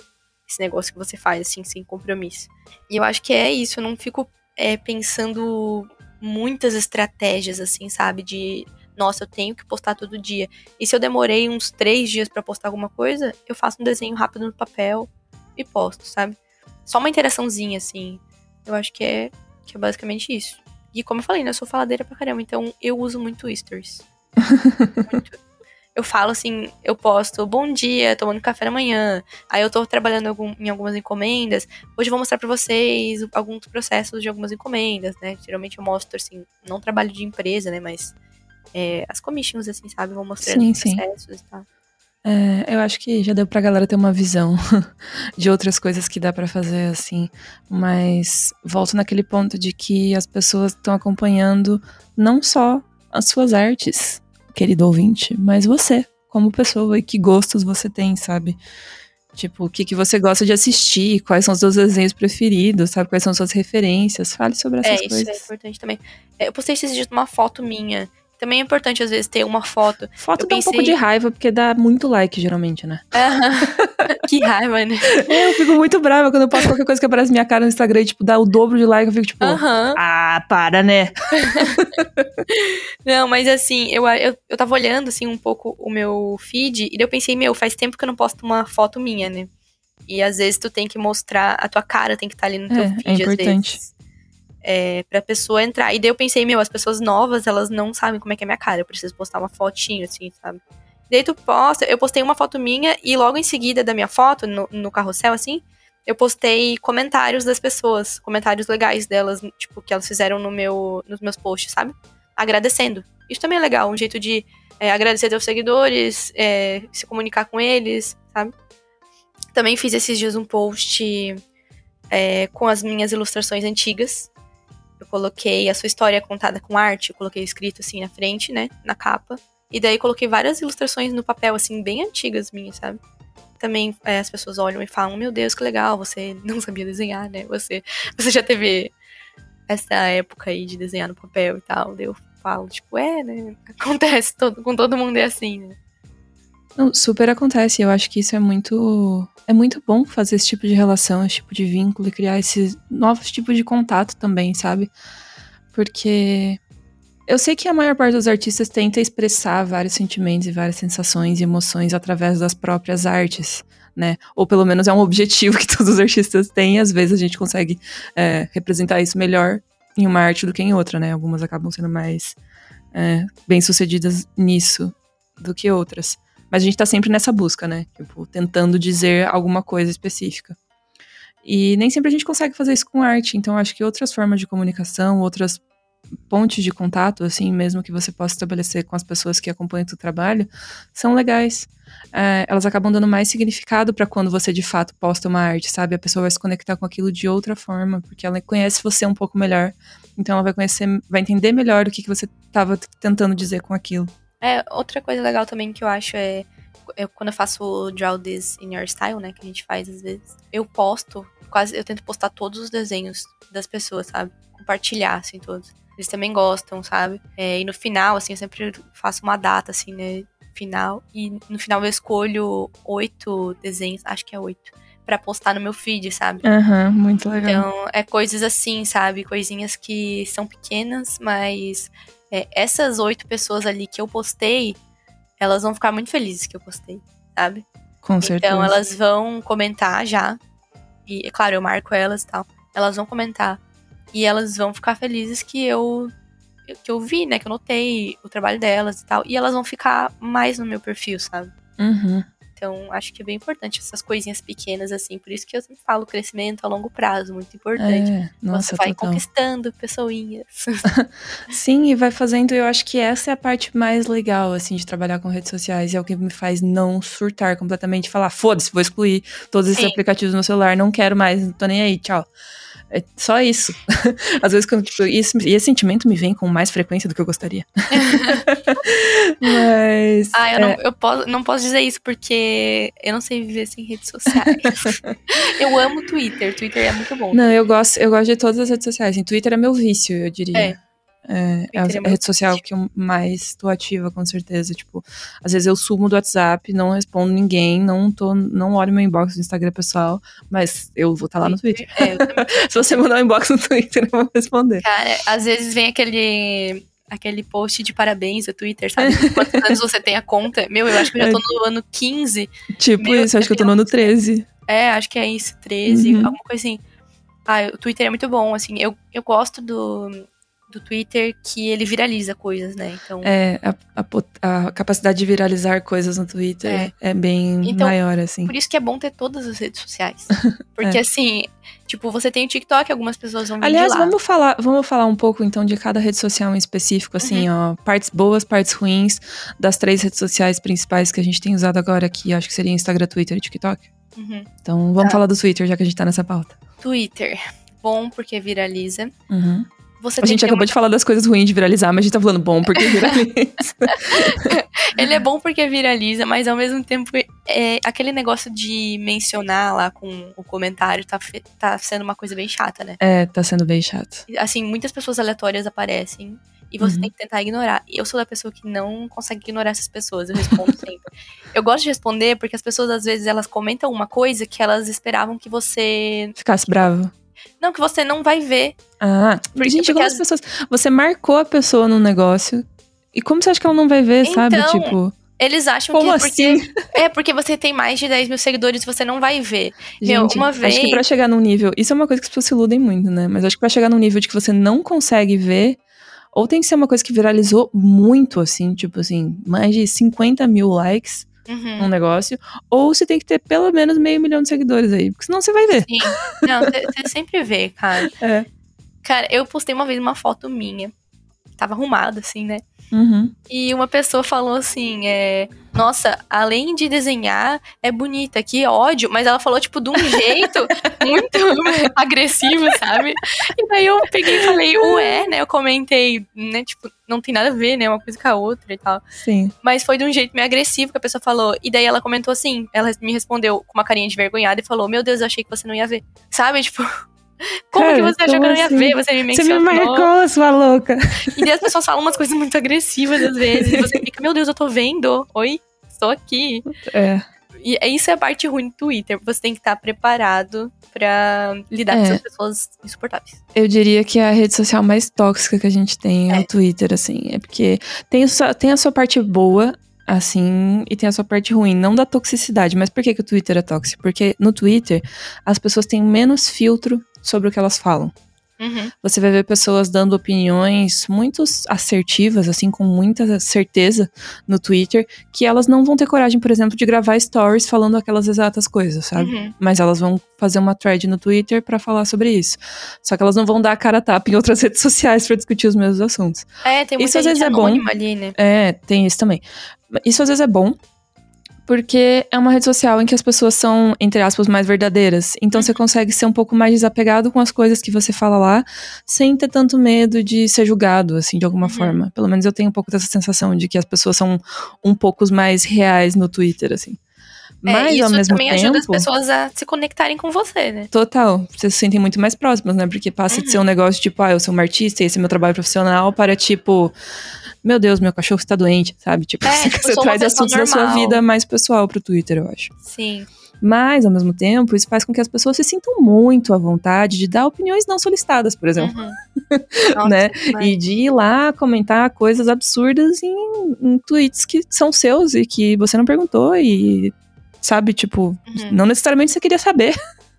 esse negócio que você faz, assim, sem compromisso. E eu acho que é isso, eu não fico é, pensando muitas estratégias, assim, sabe? De, nossa, eu tenho que postar todo dia. E se eu demorei uns três dias para postar alguma coisa, eu faço um desenho rápido no papel e posto, sabe? Só uma interaçãozinha, assim. Eu acho que é, que é basicamente isso. E como eu falei, né, eu sou faladeira pra caramba, então eu uso muito stories. muito eu falo assim, eu posto bom dia, tomando café da manhã. Aí eu tô trabalhando algum, em algumas encomendas. Hoje eu vou mostrar para vocês alguns processos de algumas encomendas, né? Geralmente eu mostro assim, não trabalho de empresa, né, mas é, as commissions assim, sabe, vou mostrando sim, os processos sim. e tal. É, eu acho que já deu pra galera ter uma visão de outras coisas que dá para fazer, assim. Mas volto naquele ponto de que as pessoas estão acompanhando não só as suas artes, querido ouvinte, mas você, como pessoa, e que gostos você tem, sabe? Tipo, o que, que você gosta de assistir, quais são os seus desenhos preferidos, sabe? Quais são suas referências. Fale sobre essas é, coisas. É, isso é importante também. É, eu postei esses dias uma foto minha também é importante, às vezes, ter uma foto. Foto eu dá pensei... um pouco de raiva, porque dá muito like, geralmente, né? que raiva, né? É, eu fico muito brava quando eu posto qualquer coisa que aparece minha cara no Instagram e, tipo, dá o dobro de like, eu fico, tipo, ah, para, né? não, mas assim, eu, eu, eu tava olhando, assim, um pouco o meu feed, e eu pensei, meu, faz tempo que eu não posto uma foto minha, né? E às vezes tu tem que mostrar, a tua cara tem que estar tá ali no teu é, feed, é importante. às vezes é, pra pessoa entrar. E daí eu pensei, meu, as pessoas novas, elas não sabem como é que é minha cara. Eu preciso postar uma fotinho, assim, sabe? Daí tu posta, eu postei uma foto minha e logo em seguida da minha foto, no, no carrossel, assim, eu postei comentários das pessoas, comentários legais delas, tipo, que elas fizeram no meu, nos meus posts, sabe? Agradecendo. Isso também é legal, um jeito de é, agradecer aos seguidores, é, se comunicar com eles, sabe? Também fiz esses dias um post é, com as minhas ilustrações antigas, eu coloquei a sua história contada com arte, eu coloquei escrito assim na frente, né? Na capa. E daí coloquei várias ilustrações no papel, assim, bem antigas minhas, sabe? Também é, as pessoas olham e falam, meu Deus, que legal, você não sabia desenhar, né? Você, você já teve essa época aí de desenhar no papel e tal. Daí eu falo, tipo, é, né? Acontece, todo, com todo mundo é assim, né? Não, super acontece. Eu acho que isso é muito. É muito bom fazer esse tipo de relação, esse tipo de vínculo e criar esses novos tipos de contato também, sabe? Porque eu sei que a maior parte dos artistas tenta expressar vários sentimentos e várias sensações e emoções através das próprias artes, né? Ou pelo menos é um objetivo que todos os artistas têm. Às vezes a gente consegue é, representar isso melhor em uma arte do que em outra, né? Algumas acabam sendo mais é, bem sucedidas nisso do que outras. Mas a gente tá sempre nessa busca, né? Tipo, tentando dizer alguma coisa específica. E nem sempre a gente consegue fazer isso com arte, então acho que outras formas de comunicação, outras pontes de contato, assim, mesmo que você possa estabelecer com as pessoas que acompanham o seu trabalho, são legais. É, elas acabam dando mais significado para quando você de fato posta uma arte, sabe? A pessoa vai se conectar com aquilo de outra forma, porque ela conhece você um pouco melhor. Então ela vai conhecer, vai entender melhor o que, que você estava tentando dizer com aquilo. É, outra coisa legal também que eu acho é, eu, quando eu faço o Draw This in Your Style, né, que a gente faz às vezes, eu posto, quase, eu tento postar todos os desenhos das pessoas, sabe? Compartilhar, assim, todos. Eles também gostam, sabe? É, e no final, assim, eu sempre faço uma data, assim, né, final, e no final eu escolho oito desenhos, acho que é oito, para postar no meu feed, sabe? Aham, uhum, muito legal. Então, é coisas assim, sabe? Coisinhas que são pequenas, mas é, essas oito pessoas ali que eu postei, elas vão ficar muito felizes que eu postei, sabe? Com certeza. Então elas vão comentar já. E, é claro, eu marco elas e tal. Elas vão comentar. E elas vão ficar felizes que eu que eu vi, né? Que eu notei o trabalho delas e tal. E elas vão ficar mais no meu perfil, sabe? Uhum. Então, acho que é bem importante essas coisinhas pequenas, assim. Por isso que eu sempre falo crescimento a longo prazo, muito importante. É, nossa, Você vai total. conquistando pessoinhas. Sim, e vai fazendo. Eu acho que essa é a parte mais legal, assim, de trabalhar com redes sociais. É o que me faz não surtar completamente. Falar, foda-se, vou excluir todos esses Sim. aplicativos no celular, não quero mais, não tô nem aí, tchau. É só isso. Às vezes, quando, tipo, isso, e esse sentimento me vem com mais frequência do que eu gostaria. Mas. Ah, eu, é... não, eu posso, não posso dizer isso porque eu não sei viver sem redes sociais. eu amo Twitter. Twitter é muito bom. Não, eu gosto, eu gosto de todas as redes sociais. Em Twitter é meu vício, eu diria. É. É, é a, é rede social que eu mais tô ativa, com certeza. Tipo, às vezes eu sumo do WhatsApp, não respondo ninguém, não tô, não olho meu inbox no Instagram pessoal, mas eu vou estar lá no Twitter. É. Se você mandar um inbox no Twitter, eu vou responder. Cara, às vezes vem aquele aquele post de parabéns do Twitter, sabe? Quantos anos você tem a conta? Meu, eu acho que eu já tô no ano 15. Tipo Meu isso, acho que eu tô no ano Deus. 13. 13. É, acho que é isso, 13, Uhum. alguma coisa assim. Ah, o Twitter é muito bom, assim. Eu, eu gosto do, do Twitter que ele viraliza coisas, né? Então, É, a, a a capacidade de viralizar coisas no Twitter é, bem Então, maior, assim. por isso que é bom ter todas as redes sociais. Porque, É. assim, tipo, você tem o TikTok, algumas pessoas vão vir Aliás, vamos falar, vamos falar um pouco então de cada rede social em específico, assim, Uhum. ó, partes boas, partes ruins das três redes sociais principais que a gente tem usado agora aqui, acho que seria Instagram, Twitter e TikTok. Uhum. Então, vamos Tá. falar do Twitter, já que a gente tá nessa pauta. Twitter, bom porque viraliza. Uhum. Você A gente acabou de falar das coisas ruins de viralizar, mas a gente tá falando bom porque viraliza. Ele é bom porque viraliza, mas ao mesmo tempo é aquele negócio de mencionar lá com o comentário tá, tá sendo uma coisa bem chata, né? é, tá sendo bem chato. Assim, muitas pessoas aleatórias aparecem e você Uhum. tem que tentar ignorar. Eu sou da pessoa que não consegue ignorar essas pessoas, eu respondo sempre. Eu gosto de responder porque as pessoas às vezes elas comentam uma coisa que elas esperavam que você Ficasse bravo. Não que você não vai ver. Ah, Porque- gente, porque como as- as pessoas. Você marcou a pessoa num negócio. E como você acha que ela não vai ver, sabe? Então, Tipo, Eles acham como que porque assim? é porque você tem mais de 10 mil seguidores você não vai ver. Meu, Gente, uma acho vez- que pra chegar num nível. Isso é uma coisa que as pessoas se iludem muito, né? Mas acho que pra chegar num nível de que você não consegue ver. Ou tem que ser uma coisa que viralizou muito, assim, tipo assim, mais de 50 mil likes Uhum. num negócio. Ou você tem que ter pelo menos meio milhão de seguidores aí. Porque senão você vai ver. Sim. Não, você sempre vê, cara. É. Cara, eu postei uma vez uma foto minha. Tava arrumada, assim, né? Uhum. E uma pessoa falou assim, é... Nossa, além de desenhar, é bonita, que ódio. Mas ela falou, tipo, de um jeito muito agressivo, sabe? E daí eu peguei e falei, ué, né? Eu comentei, né? Tipo, não tem nada a ver, né? Uma coisa com a outra e tal. Sim. Mas foi de um jeito meio agressivo que a pessoa falou. E daí ela comentou assim, ela me respondeu com uma carinha de vergonhada e falou, meu Deus, eu achei que você não ia ver. Sabe, tipo... Como Cara, que você achou que eu não ia assim? ver? Você me Você me mencionou. marcou, sua louca. E as pessoas falam umas coisas muito agressivas às vezes. E você fica, meu Deus, eu tô vendo. Oi, estou aqui. É. E é- isso é a parte ruim do Twitter. Você tem que estar preparado pra lidar com É. essas pessoas insuportáveis. Eu diria que é a rede social mais tóxica que a gente tem é, É. o Twitter, assim. É porque tem, tem a sua parte boa, assim, e tem a sua parte ruim. Não da toxicidade, mas por que, que o Twitter é tóxico? Porque no Twitter as pessoas têm menos filtro sobre o que elas falam. Uhum. Você vai ver pessoas dando opiniões muito assertivas, assim, com muita certeza no Twitter, que elas não vão ter coragem, por exemplo, de gravar stories falando aquelas exatas coisas, sabe? Uhum. Mas elas vão fazer uma thread no Twitter pra falar sobre isso. Só que elas não vão dar a cara a tapa em outras redes sociais pra discutir os mesmos assuntos. É, tem muita Isso às vezes é bom. ali, né? É, tem isso também. Isso às vezes é bom, porque é uma rede social em que as pessoas são, entre aspas, mais verdadeiras. Então você consegue ser um pouco mais desapegado com as coisas que você fala lá, sem ter tanto medo de ser julgado, assim, de alguma Uhum. forma. Pelo menos eu tenho um pouco dessa sensação de que as pessoas são um pouco mais reais no Twitter, assim. Mas, é, isso ao mesmo também tempo... ajuda as pessoas a se conectarem com você, né? Total, vocês se sentem muito mais próximas, né? Porque passa de ser um negócio tipo, ah, eu sou uma artista e esse é meu trabalho profissional, para tipo, meu Deus, meu cachorro está doente, sabe? Tipo, É, você, tipo, você traz assuntos da sua normal. vida mais pessoal pro Twitter, eu acho. Sim. Mas, ao mesmo tempo, isso faz com que as pessoas se sintam muito à vontade de dar opiniões não solicitadas, por exemplo. Uhum. Né? E de ir lá comentar coisas absurdas em, em tweets que são seus e que você não perguntou e, sabe, tipo, Uhum. não necessariamente você queria saber.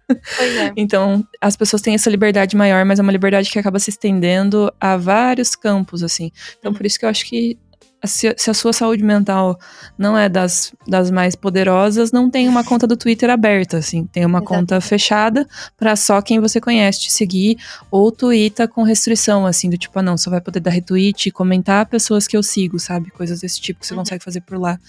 Pois é. Então, as pessoas têm essa liberdade maior, mas é uma liberdade que acaba se estendendo a vários campos, assim. Então, Uhum. por isso que eu acho que se, se a sua saúde mental não é das, das mais poderosas, não tem uma conta do Twitter aberta, assim. Tem uma Exatamente. conta fechada pra só quem você conhece te seguir, ou twitta com restrição, assim, do tipo, ah, não, só vai poder dar retweet e comentar pessoas que eu sigo, sabe? Coisas desse tipo que você Uhum. consegue fazer por lá,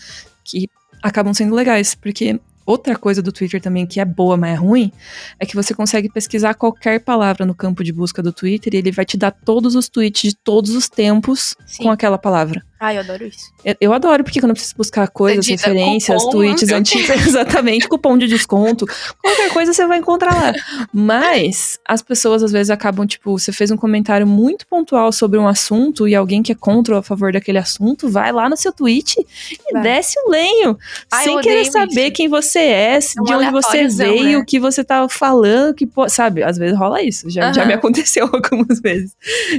que acabam sendo legais, porque outra coisa do Twitter também que é boa, mas é ruim, é que você consegue pesquisar qualquer palavra no campo de busca do Twitter e ele vai te dar todos os tweets de todos os tempos Sim. com aquela palavra. Ai, eu adoro isso. Eu, eu adoro, porque quando eu preciso buscar coisas, referências, cupom, tweets não antigos, exatamente, cupom de desconto, qualquer coisa você vai encontrar lá. Mas as pessoas às vezes acabam, tipo, você fez um comentário muito pontual sobre um assunto e alguém que é contra ou a favor daquele assunto, vai lá no seu tweet e Vai. desce o lenho. Ai, sem querer saber isso. quem você é, É um de onde você veio, né? o que você tava falando, que, sabe, às vezes rola isso. Já, já me aconteceu algumas vezes.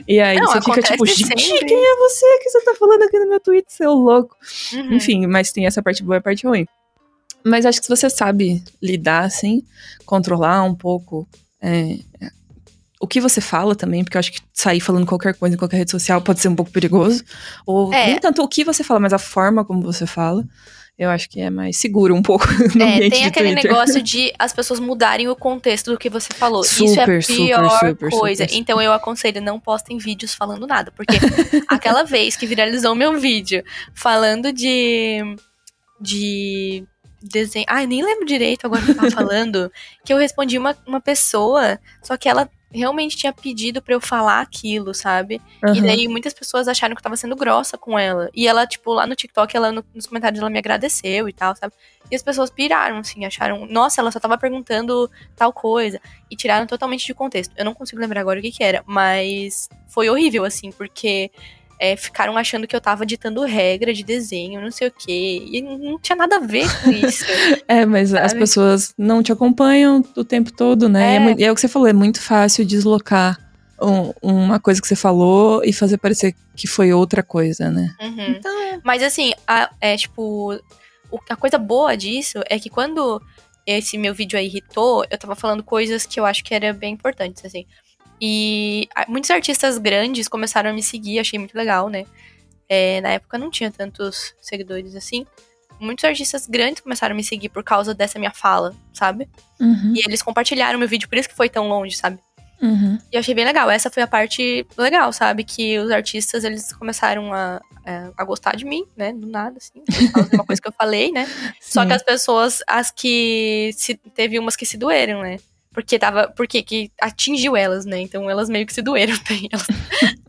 E aí Não, você fica tipo, gente, quem é você que você tá falando aqui no meu tweet, seu louco? Uhum. Enfim, mas tem essa parte boa e a parte ruim. Mas acho que se você sabe lidar, assim, controlar um pouco é, o que você fala também, porque eu acho que sair falando qualquer coisa em qualquer rede social pode ser um pouco perigoso. Ou É. nem tanto o que você fala, mas a forma como você fala. Eu acho que é mais seguro um pouco no É, tem aquele Twitter. negócio de as pessoas mudarem o contexto do que você falou. Isso é Super, a super, pior super, coisa. super. Então eu aconselho, não postem vídeos falando nada. Porque aquela vez que viralizou meu vídeo falando de. de. desenho. Ai, nem lembro direito agora o que eu tava falando. Que eu respondi uma, uma pessoa, só que ela realmente tinha pedido pra eu falar aquilo, sabe? E Aham. daí muitas pessoas acharam que eu tava sendo grossa com ela. E ela, tipo, lá no TikTok, ela no- nos comentários ela me agradeceu e tal, sabe? E as pessoas piraram, assim, acharam, nossa, ela só tava perguntando tal coisa. E tiraram totalmente de contexto. Eu não consigo lembrar agora o que que era, mas foi horrível, assim, porque é, ficaram achando que eu tava ditando regra de desenho, não sei o quê. E não tinha nada a ver com isso. É, mas as sabe? pessoas não te acompanham o tempo todo, né? E É, É. e é o que você falou, é muito fácil deslocar um- uma coisa que você falou e fazer parecer que foi outra coisa, né? Uhum. Então, Mas assim, a, é tipo. o- a coisa boa disso é que quando esse meu vídeo aí irritou, eu tava falando coisas que eu acho que era bem importantes, assim. E a- muitos artistas grandes começaram a me seguir, achei muito legal, né? É, na época não tinha tantos seguidores assim. Muitos artistas grandes começaram a me seguir por causa dessa minha fala, sabe? uhum, E eles compartilharam meu vídeo, por isso que foi tão longe, sabe? uhum. E eu achei bem legal. Essa foi a parte legal, sabe? Que os artistas, eles começaram a, a, a gostar de mim, né? Do nada, assim. Por causa de uma coisa que eu falei, né? Só Sim. que as pessoas, as que... Se, teve umas que se doeram, né? Porque tava... Porque que atingiu elas, né? Então elas meio que se doeram também. Elas,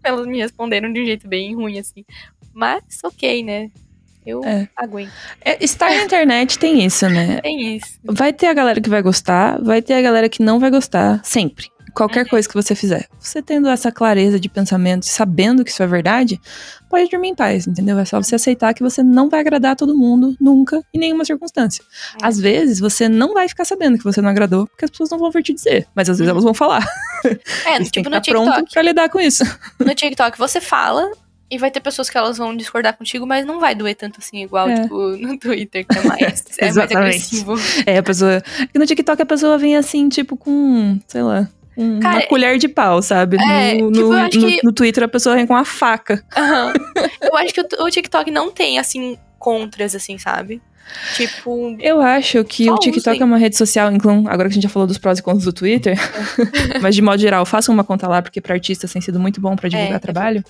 elas me responderam de um jeito bem ruim, assim. Mas, ok, né? Eu É. aguento. É, estar na internet tem isso, né? Tem isso. Vai ter a galera que vai gostar, vai ter a galera que não vai gostar, sempre. Qualquer Uhum. coisa que você fizer. Você tendo essa clareza de pensamento, sabendo que isso é verdade, pode dormir em paz, entendeu? É só você aceitar que você não vai agradar todo mundo, nunca, em nenhuma circunstância. É. Às vezes, você não vai ficar sabendo que você não agradou, porque as pessoas não vão vir te dizer. Mas às vezes Uhum. elas vão falar. É, Você tem tipo que no estar pronto TikTok. pra lidar com isso. No TikTok você fala e vai ter pessoas que elas vão discordar contigo, mas não vai doer tanto assim, igual, É. tipo, no Twitter, que é mais, é mais agressivo. É, a pessoa. No TikTok a pessoa vem assim, tipo, com, sei lá. Com Cara, uma colher de pau, sabe? é, no, tipo, no, que- no Twitter a pessoa vem com uma faca. Aham. Eu acho que o, o TikTok não tem, assim, contras, assim, sabe? Tipo, Eu acho que o TikTok usem. é uma rede social, então, agora que a gente já falou dos prós e contras do Twitter, mas de modo geral, façam uma conta lá, porque para artistas tem sido muito bom para divulgar É, é trabalho.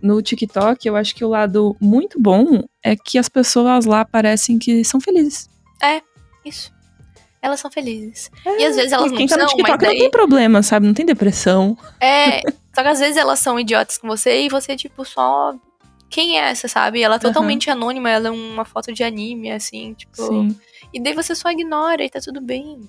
No TikTok, eu acho que o lado muito bom é que as pessoas lá parecem que são felizes. isso. Elas são felizes. e às vezes elas não quem tá são, no TikTok mas daí... não tem problema, sabe? Não tem depressão. É, só que às vezes elas são idiotas com você e você, tipo, só... Quem é essa, sabe? Ela é totalmente anônima, ela é uma foto de anime, assim, tipo... Sim. E daí você só ignora e tá tudo bem.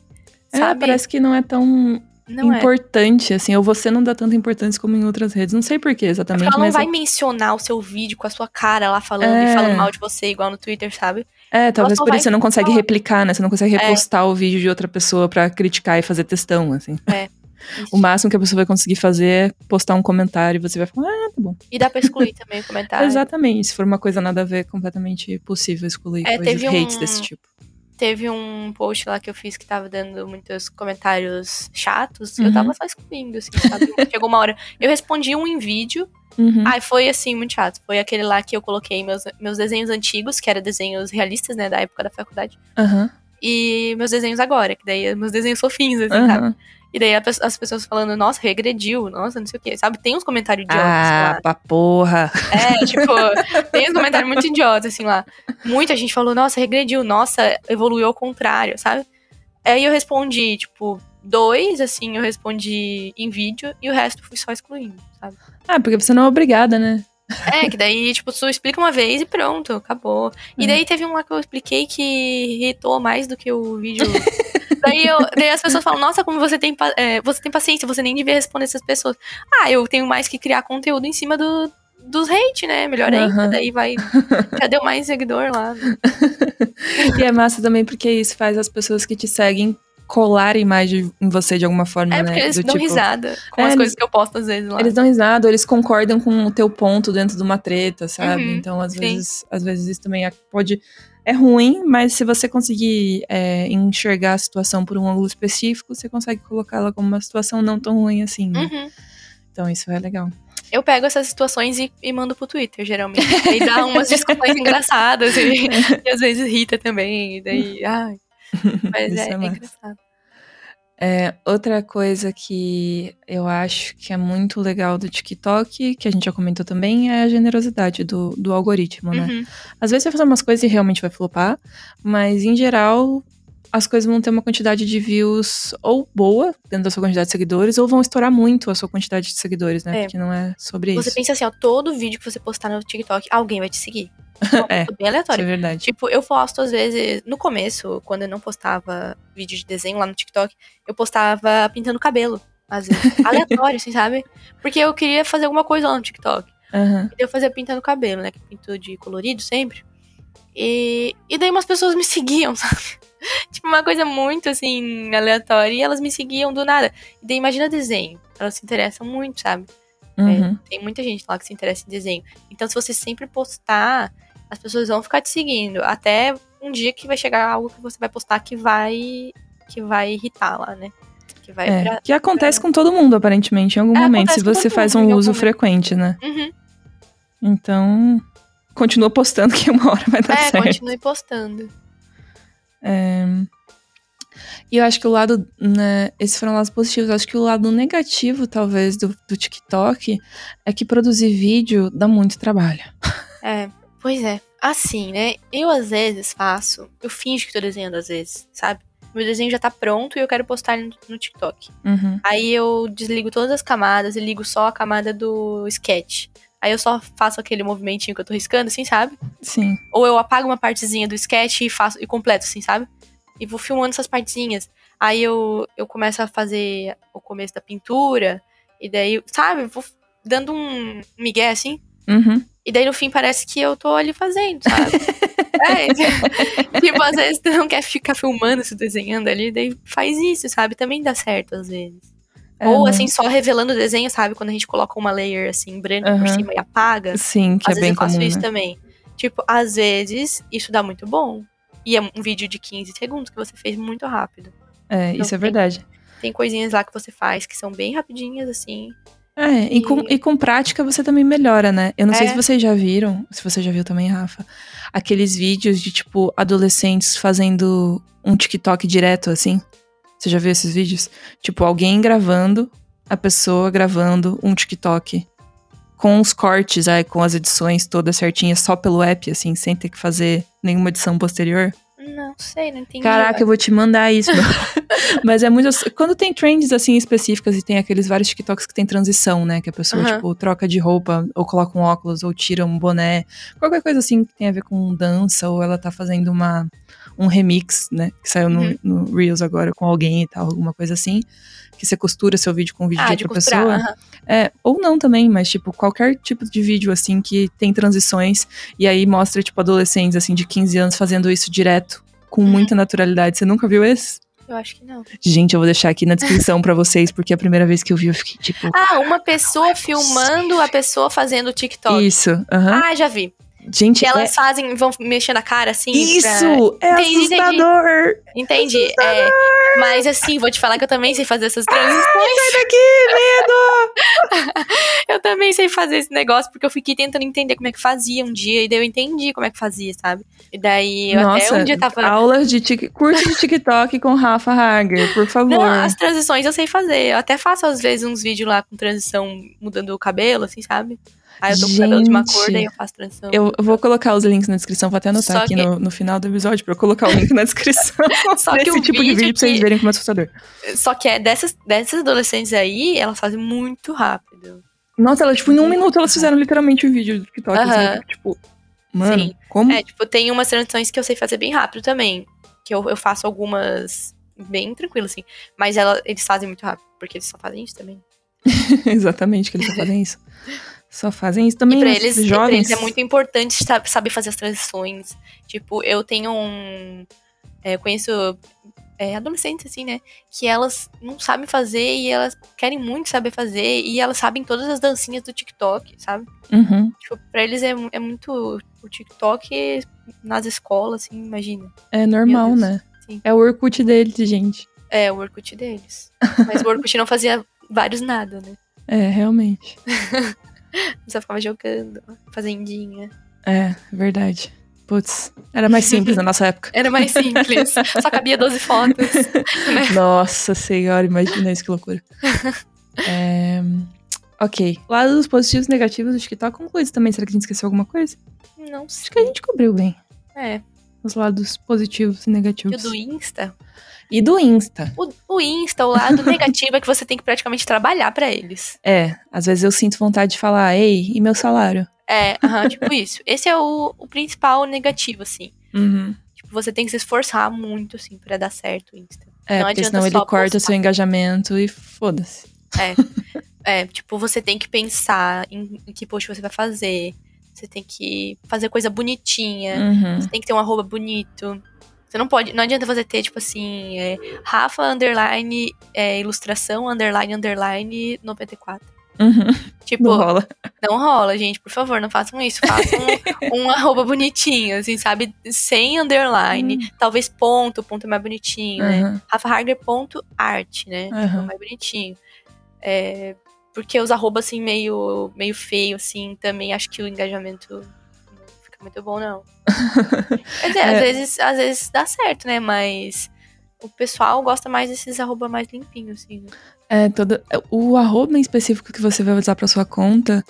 É, Sabe? parece que não é tão não é. importante, assim, ou você não dá tanta importância como em outras redes. Não sei porquê exatamente, Porque ela não vai mencionar o seu vídeo com a sua cara lá falando É. e falando mal de você, igual no Twitter, sabe? É, talvez por isso você não consegue falar. replicar, né? Você não consegue É. repostar o vídeo de outra pessoa pra criticar e fazer textão, assim. Isso. O máximo que a pessoa vai conseguir fazer é postar um comentário e você vai falar, ah, tá bom. E dá pra excluir também o comentário. Exatamente. Se for uma coisa nada a ver, é completamente possível excluir É, coisas, teve um- hates desse tipo. Teve um post lá que eu fiz que tava dando muitos comentários chatos. Eu Uhum. tava só excluindo, assim, sabe? Chegou uma hora. Eu respondi um em vídeo. Uhum. Ai, foi assim, muito chato. Foi aquele lá que eu coloquei meus, meus desenhos antigos, que eram desenhos realistas, né, da época da faculdade. Aham. E meus desenhos agora, que daí meus desenhos fofinhos, assim, sabe? Aham. E daí as pessoas falando, nossa, regrediu, nossa, não sei o quê. Sabe? Tem uns comentários idiotas lá. Ah, pra porra. É, tipo, tem uns comentários muito idiotas, assim, lá. Muita gente falou, nossa, regrediu, nossa, evoluiu ao contrário, sabe? Aí eu respondi, tipo, dois, assim, eu respondi em vídeo e o resto fui só excluindo, sabe? Ah, porque você não é obrigada, né? É, que daí, tipo, tu explica uma vez e pronto, acabou. E daí teve um lá que eu expliquei que irritou mais do que o vídeo. daí, eu, daí as pessoas falam, nossa, como você tem, é, você tem paciência, você nem devia responder essas pessoas. Ah, eu tenho mais que criar conteúdo em cima do, dos hate, né? Melhor ainda. Uhum. Daí vai. Já deu mais seguidor lá. E é massa também porque isso faz as pessoas que te seguem colarem mais de, em você de alguma forma, é, né? Porque eles Do dão tipo, risada com é, as coisas que eu posto às vezes lá. Eles dão risada, eles concordam com o teu ponto dentro de uma treta, sabe? Uhum, então, às sim. vezes, às vezes isso também é, pode. É ruim, mas se você conseguir é, enxergar a situação por um ângulo específico, você consegue colocá-la como uma situação não tão ruim assim. Né? Uhum. Então, isso é legal. Eu pego essas situações e, e mando pro Twitter, geralmente. E dá umas discussões engraçadas e, e, às vezes irrita também. E daí, ai. Mas é, é, é engraçado. É, outra coisa que eu acho que é muito legal do TikTok, que a gente já comentou também, é a generosidade do, do algoritmo, né? Uhum. Às vezes você vai fazer umas coisas e realmente vai flopar, mas em geral as coisas vão ter uma quantidade de views ou boa dentro da sua quantidade de seguidores, ou vão estourar muito a sua quantidade de seguidores, né? É. Porque não é sobre você isso. Você pensa assim, ó, todo vídeo que você postar no TikTok, alguém vai te seguir. é, bem aleatório. Isso é verdade. Tipo, eu posto às vezes, no começo, quando eu não postava vídeo de desenho lá no TikTok, eu postava pintando cabelo, às vezes. aleatório, assim, sabe? Porque eu queria fazer alguma coisa lá no TikTok. Uhum. Eu fazia pintando cabelo, né? Que pinto de colorido sempre. E, e daí umas pessoas me seguiam, sabe? tipo, uma coisa muito, assim, aleatória. E elas me seguiam do nada. E daí imagina desenho. Elas se interessam muito, sabe? É, uhum. É, tem muita gente lá que se interessa em desenho. Então, se você sempre postar as pessoas vão ficar te seguindo. Até um dia que vai chegar algo que você vai postar que vai que vai irritar lá, né? Que, vai é, pra, que acontece pra... com todo mundo, aparentemente, em algum é, momento, se você faz um uso frequente, né? Uhum. Então, continua postando que uma hora vai dar é, certo. É, continue postando. É... E eu acho que o lado, né, esses foram lados positivos. Eu acho que o lado negativo, talvez, do, do TikTok é que produzir vídeo dá muito trabalho. É. Pois é. Assim, né? Eu às vezes faço. Eu finjo que tô desenhando às vezes, sabe? Meu desenho já tá pronto e eu quero postar no, no TikTok. Uhum. Aí eu desligo todas as camadas e ligo só a camada do sketch. Aí eu só faço aquele movimentinho que eu tô riscando, assim, sabe? Sim. Ou eu apago uma partezinha do sketch e faço e completo, assim, sabe? E vou filmando essas partezinhas. Aí eu, eu começo a fazer o começo da pintura. E daí, sabe? Vou dando um migué, assim. Uhum. E daí no fim parece que eu tô ali fazendo, sabe? é, tipo, às vezes tu não quer ficar filmando, se desenhando ali, daí faz isso, sabe? Também dá certo às vezes. É, Ou assim, só revelando o desenho, sabe? Quando a gente coloca uma layer assim, branca uhum. por cima e apaga. Sim, que às é bem eu faço comum, isso né? também. Tipo, às vezes isso dá muito bom. E é um vídeo de 15 segundos que você fez muito rápido. É, então, isso é verdade. Tem coisinhas lá que você faz que são bem rapidinhas, assim. É, e, e, com, e com prática você também melhora, né? Eu não é. sei se vocês já viram, se você já viu também, Rafa, aqueles vídeos de, tipo, adolescentes fazendo um TikTok direto, assim. Você já viu esses vídeos? Tipo, alguém gravando, a pessoa gravando um TikTok com os cortes, aí, com as edições todas certinhas, só pelo app, assim, sem ter que fazer nenhuma edição posterior. Não sei, não entendi. Caraca, eu vou te mandar isso. Mas é muito. Quando tem trends assim específicas e tem aqueles vários TikToks que tem transição, né? Que a pessoa, uhum. tipo, troca de roupa, ou coloca um óculos, ou tira um boné. Qualquer coisa assim que tem a ver com dança, ou ela tá fazendo uma, um remix, né? Que saiu uhum. no, no, Reels agora com alguém e tal, alguma coisa assim. Que você costura seu vídeo com o vídeo ah, de outra pessoa. Uhum. É, ou não também, mas, tipo, qualquer tipo de vídeo, assim, que tem transições. E aí mostra, tipo, adolescentes, assim, de 15 anos fazendo isso direto, com uhum. muita naturalidade. Você nunca viu esse? Eu acho que não. Gente, eu vou deixar aqui na descrição para vocês, porque a primeira vez que eu vi, eu fiquei tipo. Ah, uma pessoa filmando a pessoa fazendo o TikTok. Isso. Uhum. Ah, já vi. Gente, que elas é... fazem, vão mexendo a cara assim. Isso! Pra... É entendi, assustador! Entendi. entendi. É, mas assim, vou te falar que eu também sei fazer essas transições. Ah, sai daqui, medo! eu também sei fazer esse negócio, porque eu fiquei tentando entender como é que fazia um dia, e daí eu entendi como é que fazia, sabe? E daí eu Nossa, até um dia tava. Aulas de tic... curso de TikTok com Rafa Hager, por favor. Não, as transições eu sei fazer. Eu até faço, às vezes, uns vídeos lá com transição mudando o cabelo, assim, sabe? Aí eu tô com o cabelo de uma cor, daí eu faço transição. Eu, vou colocar os links na descrição, vou até anotar Só aqui que... no, no final do episódio pra eu colocar o link na descrição. Só que esse tipo de vídeo que... pra vocês verem como é assustador. Só que é dessas, dessas adolescentes aí, elas fazem muito rápido. Nossa, ela, tipo, em um minuto elas fizeram literalmente o vídeo do TikTok. Aham. Assim, tipo, mano, Sim. como? É, tipo, tem umas transições que eu sei fazer bem rápido também. Que eu, eu faço algumas bem tranquilo, assim. Mas ela, eles fazem muito rápido, porque eles só fazem isso também. Exatamente, que eles só fazem isso. Só fazem isso também. E pra eles, e pra jovens. eles é muito importante sa- saber fazer as transições. Tipo, eu tenho um. é, eu conheço é, adolescentes, assim, né? Que elas não sabem fazer e elas querem muito saber fazer. E elas sabem todas as dancinhas do TikTok, sabe? Uhum. Tipo, pra eles é, é muito. O TikTok nas escolas, assim, imagina. É normal, né? Sim. É o Orkut deles, gente. É, o Orkut deles. Mas o Orkut não fazia vários nada, né? É, realmente. Só ficava jogando, fazendinha. É, verdade. Putz, era mais simples na nossa época. Era mais simples. Só cabia 12 fotos. Nossa senhora, imagina isso, que loucura. É, Ok. Lados positivos e negativos do TikTok concluídos também. Será que a gente esqueceu alguma coisa? Não sei. Acho que a gente cobriu bem. É. Os lados positivos e E o negativos. do Insta? E do Insta. O, o Insta, o lado negativo é que você tem que praticamente trabalhar pra eles. É, às vezes eu sinto vontade de falar, ei, e meu salário? É, aham, tipo isso. Esse é o, o principal negativo, assim. Uhum. Tipo, você tem que se esforçar muito, assim, pra dar certo o Insta. É, Não porque senão ele corta postar. seu engajamento e foda-se. É, tipo, você tem que pensar em, em que post você vai fazer. Você tem que fazer coisa bonitinha. Uhum. Você tem que ter um arroba bonito. Você não pode. Não adianta você ter, tipo assim, é, Rafa underline é, ilustração underline underline 94. Uhum. Tipo, Não não, rola. rola, gente. Por favor, não façam isso. Façam um, um arroba bonitinho, assim, sabe? Sem underline. Talvez ponto, ponto é mais bonitinho, né? Uhum. Rafa Harger ponto art, né? Tipo, Aham. mais bonitinho. É, porque os arrobas, assim, meio, meio feio, assim, também acho que o engajamento não fica muito bom, não. Quer dizer, É. às, vezes, às vezes dá certo, né? Mas o pessoal gosta mais desses arroba mais limpinhos, assim. né? É, todo, o arroba em específico que você vai usar pra sua conta,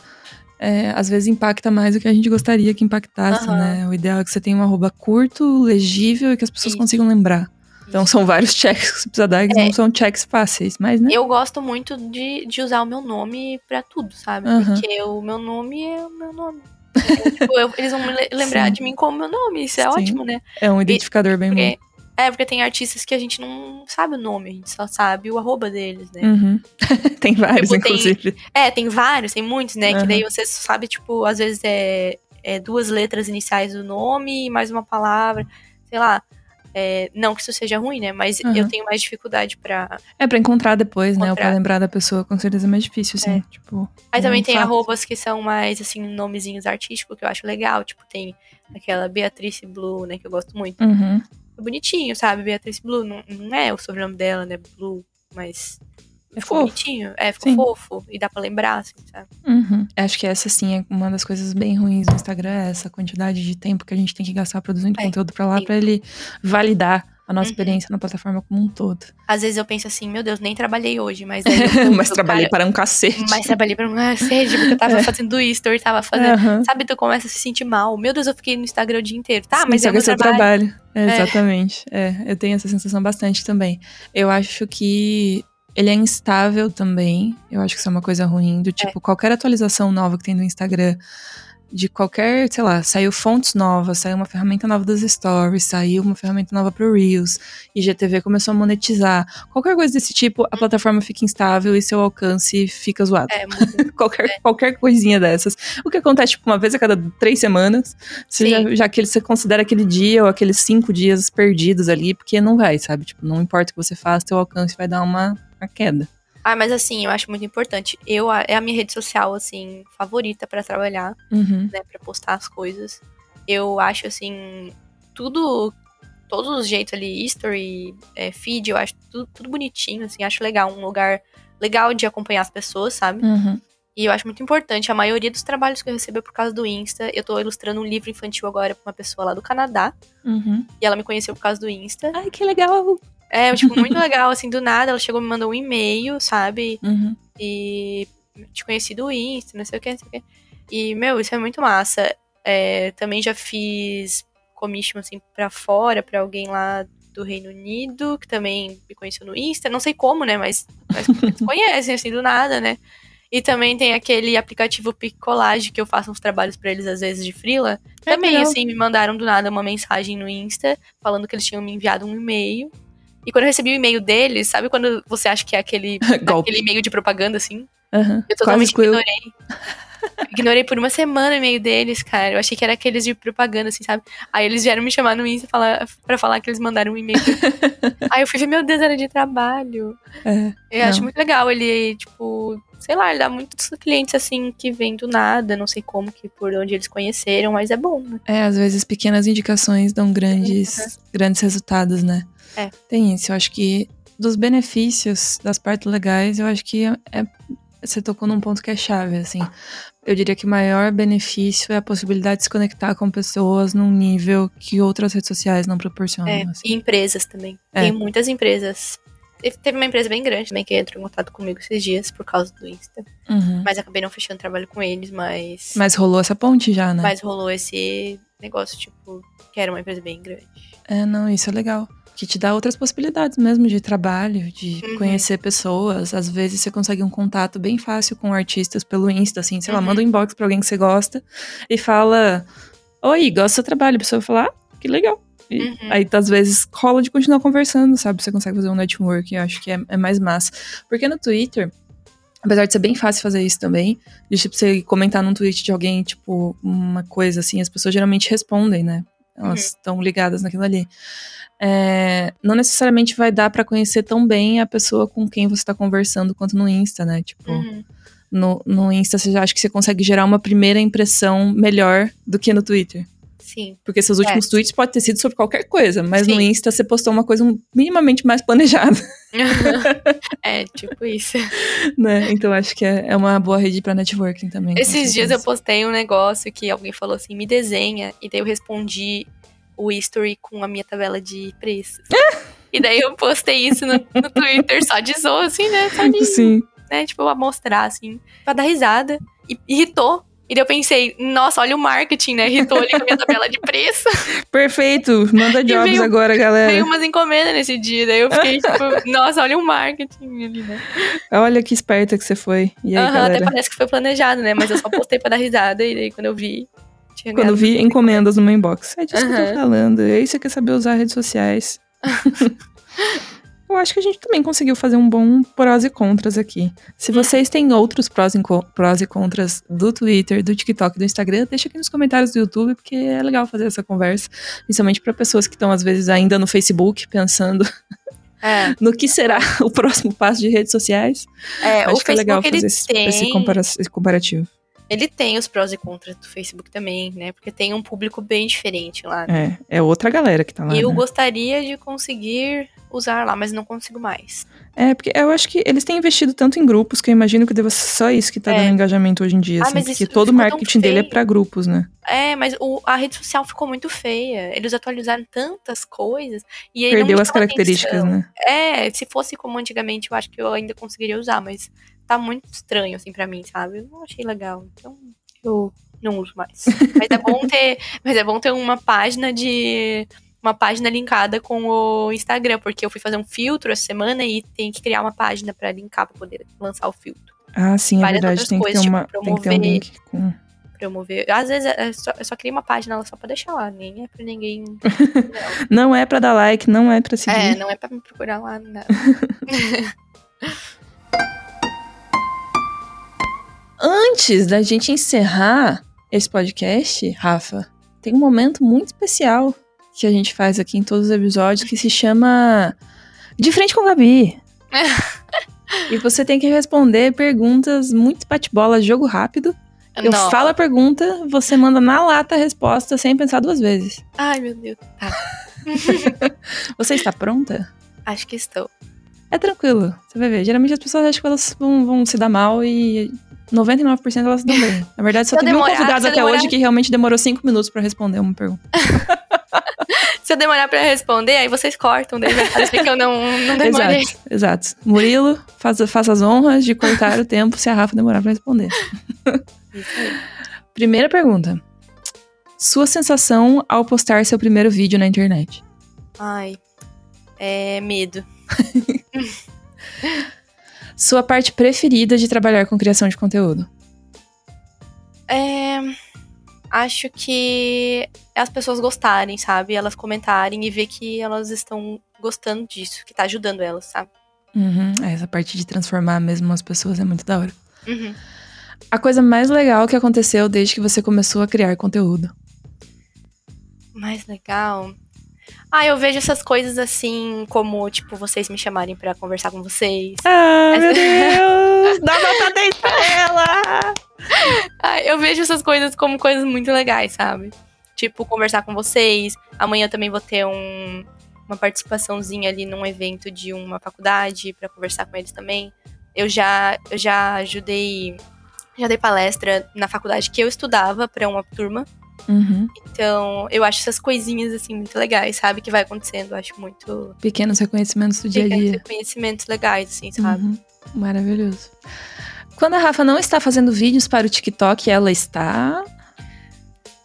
é, às vezes impacta mais do que a gente gostaria que impactasse, Aham. né? O ideal é que você tenha um arroba curto, legível e que as pessoas Isso. consigam lembrar. Então são vários checks que você precisa dar, que É. não são checks fáceis, mas né? Eu gosto muito de, de usar o meu nome pra tudo, sabe? Aham. Porque o meu nome é o meu nome. É, tipo, eu- eles vão lembrar Sim. de mim como meu nome. Isso é Sim. ótimo, né? É um identificador bem bom. Porque, é, porque tem artistas que a gente não sabe o nome, a gente só sabe o arroba deles, né? Uhum. tem vários, Tipo, tem- inclusive. É, tem vários, tem muitos, né? Aham. Que daí você sabe, tipo, às vezes é, é duas letras iniciais do nome e mais uma palavra, sei lá. É, não que isso seja ruim, né? Mas Aham. eu tenho mais dificuldade pra. É pra encontrar depois, né? Ou pra Encontrar. lembrar da pessoa, com certeza é mais difícil, assim. Tipo, Aí É também tem fato. arrobas que são mais, assim, nomezinhos artísticos, que eu acho legal. Tipo, tem aquela Beatrice Blue, né? Que eu gosto muito. uhum. É bonitinho, sabe? Beatrice Blue. Não, não é o sobrenome dela, né? Blue, mas. É ficou fofo. bonitinho. É, ficou Sim. fofo. E dá pra lembrar, assim, sabe? Uhum. Acho que essa, sim, é uma das coisas bem ruins do Instagram, é essa quantidade de tempo que a gente tem que gastar produzindo É, conteúdo pra lá, sim. pra ele validar a nossa Uhum. experiência na plataforma como um todo. Às vezes eu penso assim, meu Deus, nem trabalhei hoje, mas eu Mas eu, trabalhei cara, para um cacete. Mas trabalhei pra um sede, porque eu tava fazendo story, tava fazendo. Aham. Sabe, tu começa a se sentir mal. Meu Deus, eu fiquei no Instagram o dia inteiro. Tá, Sim, mas é que meu é trabalho. trabalho. É, Exatamente. É, eu tenho essa sensação bastante também. Eu acho que ele é instável também. Eu acho que isso é uma coisa ruim. Do tipo, qualquer atualização nova que tem no Instagram, de qualquer, sei lá, saiu fontes novas, saiu uma ferramenta nova das stories, saiu uma ferramenta nova pro Reels, IGTV começou a monetizar. Qualquer coisa desse tipo, a plataforma fica instável e seu alcance fica zoado. É, muito. qualquer, qualquer coisinha dessas. O que acontece, tipo, uma vez a cada três semanas, você já, já que você considera aquele dia ou aqueles cinco dias perdidos ali, porque não vai, sabe? Tipo, não importa o que você faça, teu alcance vai dar uma, uma queda. Ah, mas assim, eu acho muito importante. Eu, é a minha rede social, assim, favorita pra trabalhar, Uhum. né? Pra postar as coisas. Eu acho, assim, tudo. Todos os jeitos ali, history, é, feed, eu acho tudo, tudo bonitinho, assim, acho legal. Um lugar legal de acompanhar as pessoas, sabe? Uhum. E eu acho muito importante. A maioria dos trabalhos que eu recebo é por causa do Insta. Eu tô ilustrando um livro infantil agora pra uma pessoa lá do Canadá. Uhum. E ela me conheceu por causa do Insta. Ai, que legal! É, tipo, muito legal, assim, do nada. Ela chegou, me mandou um e-mail, sabe? Uhum. E te conheci do Insta, não sei o que, não sei o que. E, meu, isso é muito massa. É, também já fiz commission, assim, pra fora, pra alguém lá do Reino Unido, que também me conheceu no Insta. Não sei como, né, mas, mas conhecem, assim, do nada, né. E também tem aquele aplicativo Picolage, que eu faço uns trabalhos pra eles às vezes de frila. É também, legal. assim, me mandaram do nada uma mensagem no Insta, falando que eles tinham me enviado um e-mail. E quando eu recebi o e-mail deles, sabe quando você acha que é aquele, aquele e-mail de propaganda, assim? Aham. Eu Quase totalmente excluiu. ignorei. Ignorei por uma semana o e-mail deles, cara. Eu achei que era aqueles de propaganda, assim, sabe? Aí eles vieram me chamar no Insta falar, pra falar que eles mandaram um e-mail. Aí eu fui ver, meu Deus, era de trabalho. É. Eu acho Não. muito legal. Ele, tipo, sei lá, ele dá muitos clientes, assim, que vêm do nada. Não sei como, que por onde eles conheceram, mas é bom, né? É, às vezes pequenas indicações dão grandes, grandes resultados, né? É. Tem isso. Eu acho que dos benefícios, das partes legais, eu acho que é, é- você tocou num ponto que é chave, assim. Eu diria que o maior benefício é a possibilidade de se conectar com pessoas num nível que outras redes sociais não proporcionam. É, assim. e empresas também. É. Tem muitas empresas. Teve teve uma empresa bem grande também que entrou em contato comigo esses dias por causa do Insta. Uhum. Mas acabei não fechando trabalho com eles, mas. Mas rolou essa ponte já, né? Mas rolou esse negócio, tipo, que era uma empresa bem grande. É, não, isso é legal. Que te dá outras possibilidades mesmo de trabalho, de Uhum. conhecer pessoas. Às vezes você consegue um contato bem fácil com artistas pelo Insta, assim, sei lá, Uhum. manda um inbox pra alguém que você gosta e fala: Oi, gosto do seu trabalho. A pessoa fala: Ah, que legal. E Uhum. Aí, às vezes, rola de continuar conversando, sabe? Você consegue fazer um network, eu acho que é, é mais massa. Porque no Twitter, apesar de ser bem fácil fazer isso também, de tipo, você comentar num tweet de alguém, tipo, uma coisa assim, as pessoas geralmente respondem, né? Elas estão ligadas naquilo ali. É, não necessariamente vai dar pra conhecer tão bem a pessoa com quem você tá conversando quanto no Insta, né? Tipo, Uhum. no, no Insta você já acha que você consegue gerar uma primeira impressão melhor do que no Twitter. Sim. Porque seus últimos É. tweets podem ter sido sobre qualquer coisa, mas no Sim. Insta você postou uma coisa minimamente mais planejada, é, tipo isso. né? Então acho que é, é uma boa rede pra networking também. Esses dias eu postei um negócio que alguém falou assim, me desenha. E daí eu respondi o history com a minha tabela de preços. e daí eu postei isso no, no Twitter, só de zoa, assim, né? Só de, Sim. né? Tipo, pra mostrar, assim, pra dar risada. E irritou. E daí eu pensei, nossa, olha o marketing, né? Irritou ali com a minha tabela de preço. Perfeito. Manda jobs veio- agora, galera. Veio umas encomendas nesse dia. Daí eu fiquei, tipo, nossa, olha o marketing ali, né? Olha que esperta que você foi. E aí, Aham, até galera? parece que foi planejado, né? Mas eu só postei pra dar risada. E daí quando eu vi, tinha Quando vi encomendas no meu inbox. É disso que eu tô falando. E aí você quer saber usar redes sociais. eu acho que a gente também conseguiu fazer um bom prós e contras aqui. Se vocês têm outros prós e, prós e contras do Twitter, do TikTok, do Instagram, deixa aqui nos comentários do YouTube, porque é legal fazer essa conversa. Principalmente para pessoas que estão, às vezes, ainda no Facebook, pensando É, no que será o próximo passo de redes sociais. é o acho que é legal Facebook fazer esse, tem, esse comparativo. Ele tem os prós e contras do Facebook também, né? Porque tem um público bem diferente lá. né? É, é outra galera que tá lá. eu né? gostaria de conseguir usar lá, mas não consigo mais. É, porque eu acho que eles têm investido tanto em grupos que eu imagino que deva ser só isso que tá É. dando engajamento hoje em dia. Ah, assim, mas porque todo o marketing dele é pra grupos, né? É, mas o- a rede social ficou muito feia. Eles atualizaram tantas coisas e Perdeu as características, atenção. né? É, se fosse como antigamente, eu acho que eu ainda conseguiria usar, mas tá muito estranho, assim, pra mim, sabe? Eu não achei legal. Então, eu não uso mais. mas é bom ter. Mas é bom ter uma página de. Uma página linkada com o Instagram, porque eu fui fazer um filtro essa semana e tem que criar uma página pra linkar pra poder lançar o filtro. Ah, sim, é Várias verdade. outras Tem que, ter coisas, tipo, uma, tem que ter um promover- link com. Promover. Às vezes é só, eu só crio uma página lá só pra deixar lá, nem é pra ninguém. Não é pra dar like, não é pra seguir. é, não é pra me procurar lá, não. Antes da gente encerrar esse podcast, Rafa, tem um momento muito especial que a gente faz aqui em todos os episódios que se chama De Frente com Gabi. e você tem que responder perguntas muito bate-bola, jogo rápido. Eu Não. falo a pergunta, você manda na lata a resposta sem pensar duas vezes. Ai, meu Deus. Tá. Você está pronta? Acho que estou. É tranquilo, você vai ver. Geralmente as pessoas acham que elas vão, vão se dar mal e 99% elas dão bem. Na verdade, só teve um convidado até demorar- hoje que realmente demorou cinco minutos pra responder uma pergunta. Se eu demorar pra responder, aí vocês cortam, daí vai parecer que eu não, não demorei. Exato, exato. Murilo, faça, faça as honras de cortar o tempo se a Rafa demorar pra responder. Isso aí. Primeira pergunta. Sua sensação ao postar seu primeiro vídeo na internet? Ai. É medo. Sua parte preferida de trabalhar com criação de conteúdo? É, acho que é as pessoas gostarem, sabe? Elas comentarem e ver que elas estão gostando disso, que tá ajudando elas, sabe? Uhum, essa parte de transformar mesmo as pessoas é muito da hora. Uhum. A coisa mais legal que aconteceu desde que você começou a criar conteúdo? Mais legal. Ah, eu vejo essas coisas assim, como, tipo, vocês me chamarem pra conversar com vocês. Ah, meu Deus! Dá nota 10 pra ela! Ah, eu vejo essas coisas como coisas muito legais, sabe? Tipo, conversar com vocês. Amanhã também vou ter um, uma participaçãozinha ali num evento de uma faculdade pra conversar com eles também. Eu já, eu já ajudei, já dei palestra na faculdade que eu estudava pra uma turma. Uhum. Então, eu acho essas coisinhas, assim, muito legais, sabe? Que vai acontecendo. Eu acho muito. Pequenos reconhecimentos do dia a pequenos dia. reconhecimentos legais, assim, sabe? Uhum. Maravilhoso. Quando a Rafa não está fazendo vídeos para o TikTok, ela está.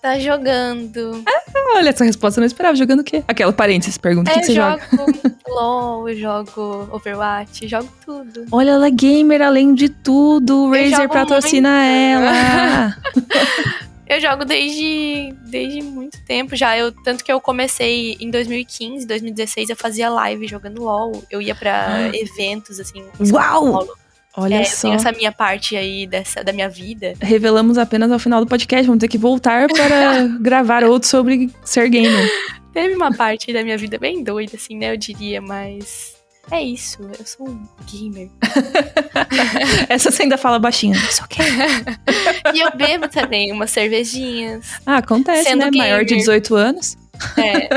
Tá jogando. Ah, olha, essa resposta eu não esperava. Jogando o quê? Aquela parênteses, pergunta: o que, É, você eu joga? jogo LOL, eu jogo Overwatch, jogo tudo. Olha, ela é gamer além de tudo. O Razer jogo patrocina muito. ela. Eu jogo desde, desde muito tempo já. Eu, tanto que eu comecei em 2015, 2016, eu fazia live jogando LOL. Eu ia pra Ah. eventos, assim. Uau! Olha É, só. essa minha parte aí dessa, da minha vida. Revelamos apenas ao final do podcast. Vamos ter que voltar para gravar outro sobre ser gamer. Teve uma parte da minha vida bem doida, assim, né? Eu diria, mas. É isso, eu sou um gamer. Essa você ainda fala baixinho. Isso ok. E eu bebo também umas cervejinhas. Ah, acontece, Sendo né? Maior de gamer. 18 anos. É.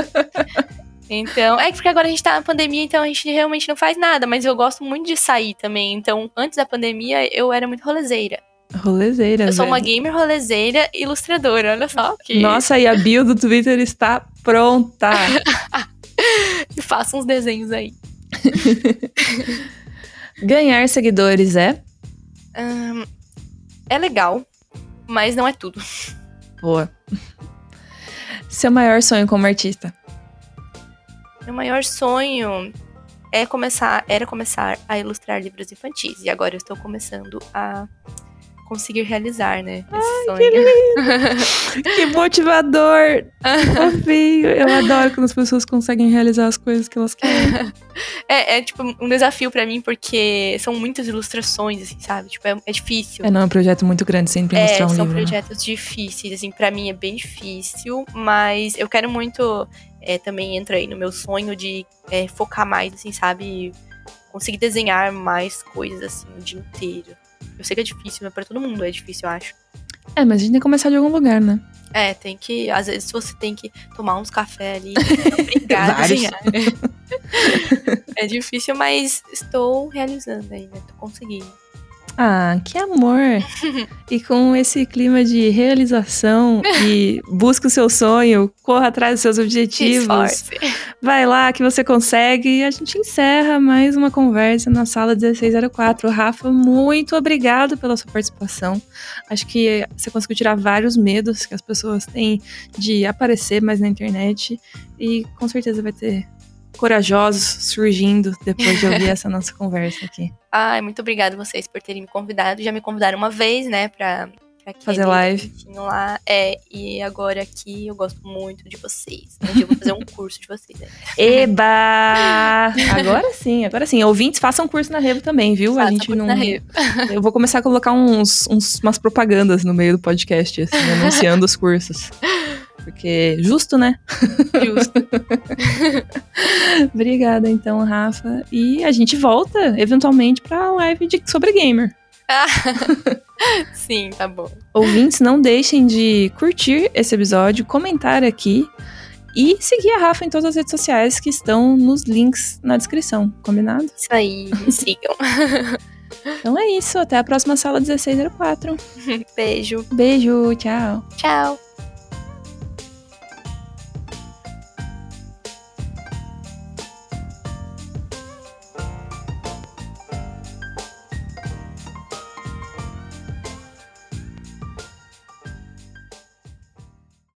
Então, é que porque agora a gente tá na pandemia, então a gente realmente não faz nada, mas eu gosto muito de sair também. Então, antes da pandemia, eu era muito rolezeira. Rolezeira, Eu sou uma velho. gamer rolezeira e ilustradora, olha só. Que Nossa, e a bio do Twitter está pronta. E faço uns desenhos aí. Ganhar seguidores é? Ahn, é legal, mas não é tudo. Boa. Seu maior sonho como artista? Meu maior sonho é começar, era começar a ilustrar livros infantis. E agora eu estou começando a conseguir realizar, né? Esse sonho. Que motivador! Fofinho. Eu adoro quando as pessoas conseguem realizar as coisas que elas querem. É, é, tipo um desafio pra mim, porque são muitas ilustrações, assim, sabe? Tipo, é, é difícil. É, não, é um projeto muito grande sempre É, mostrar um são livro. né? projetos difíceis, assim, pra mim é bem difícil, mas eu quero muito, é, também entra aí no meu sonho de é, focar mais, assim, sabe? Conseguir desenhar mais coisas, assim, o dia inteiro. Eu sei que é difícil, mas pra todo mundo é difícil, eu acho. É, mas a gente tem que começar de algum lugar, né? É, tem que, às vezes você tem que tomar uns café ali, brincar, Vários. desenhar. é difícil, mas estou realizando ainda, tô conseguindo. Ah, que amor! e com esse clima de realização e busca o seu sonho, corra atrás dos seus Se objetivos, vai lá que você consegue. E a gente encerra mais uma conversa na sala 1604. Rafa, muito obrigado pela sua participação. Acho que você conseguiu tirar vários medos que as pessoas têm de aparecer mais na internet. E com certeza vai ter corajosos surgindo depois de ouvir essa nossa conversa aqui. Ai, muito obrigada vocês por terem me convidado. Já me convidaram uma vez, né, pra, pra Fazer live. lá. É, e agora aqui eu gosto muito de vocês. Um dia eu vou fazer um curso de vocês. Né? Eba! Agora sim, agora sim. Ouvintes, façam curso na Revo também, viu? a Façam gente não. na Revo. Eu vou começar a colocar uns, uns- umas propagandas no meio do podcast, assim, anunciando os cursos. Porque justo, né? Justo. Obrigada, então, Rafa. E a gente volta, eventualmente, pra live de, sobre gamer. Sim, tá bom. Ouvintes, não deixem de curtir esse episódio, comentar aqui e seguir a Rafa em todas as redes sociais que estão nos links na descrição, combinado? Isso aí, sigam. Então é isso, até a próxima sala 1604. Beijo. Beijo, tchau. Tchau.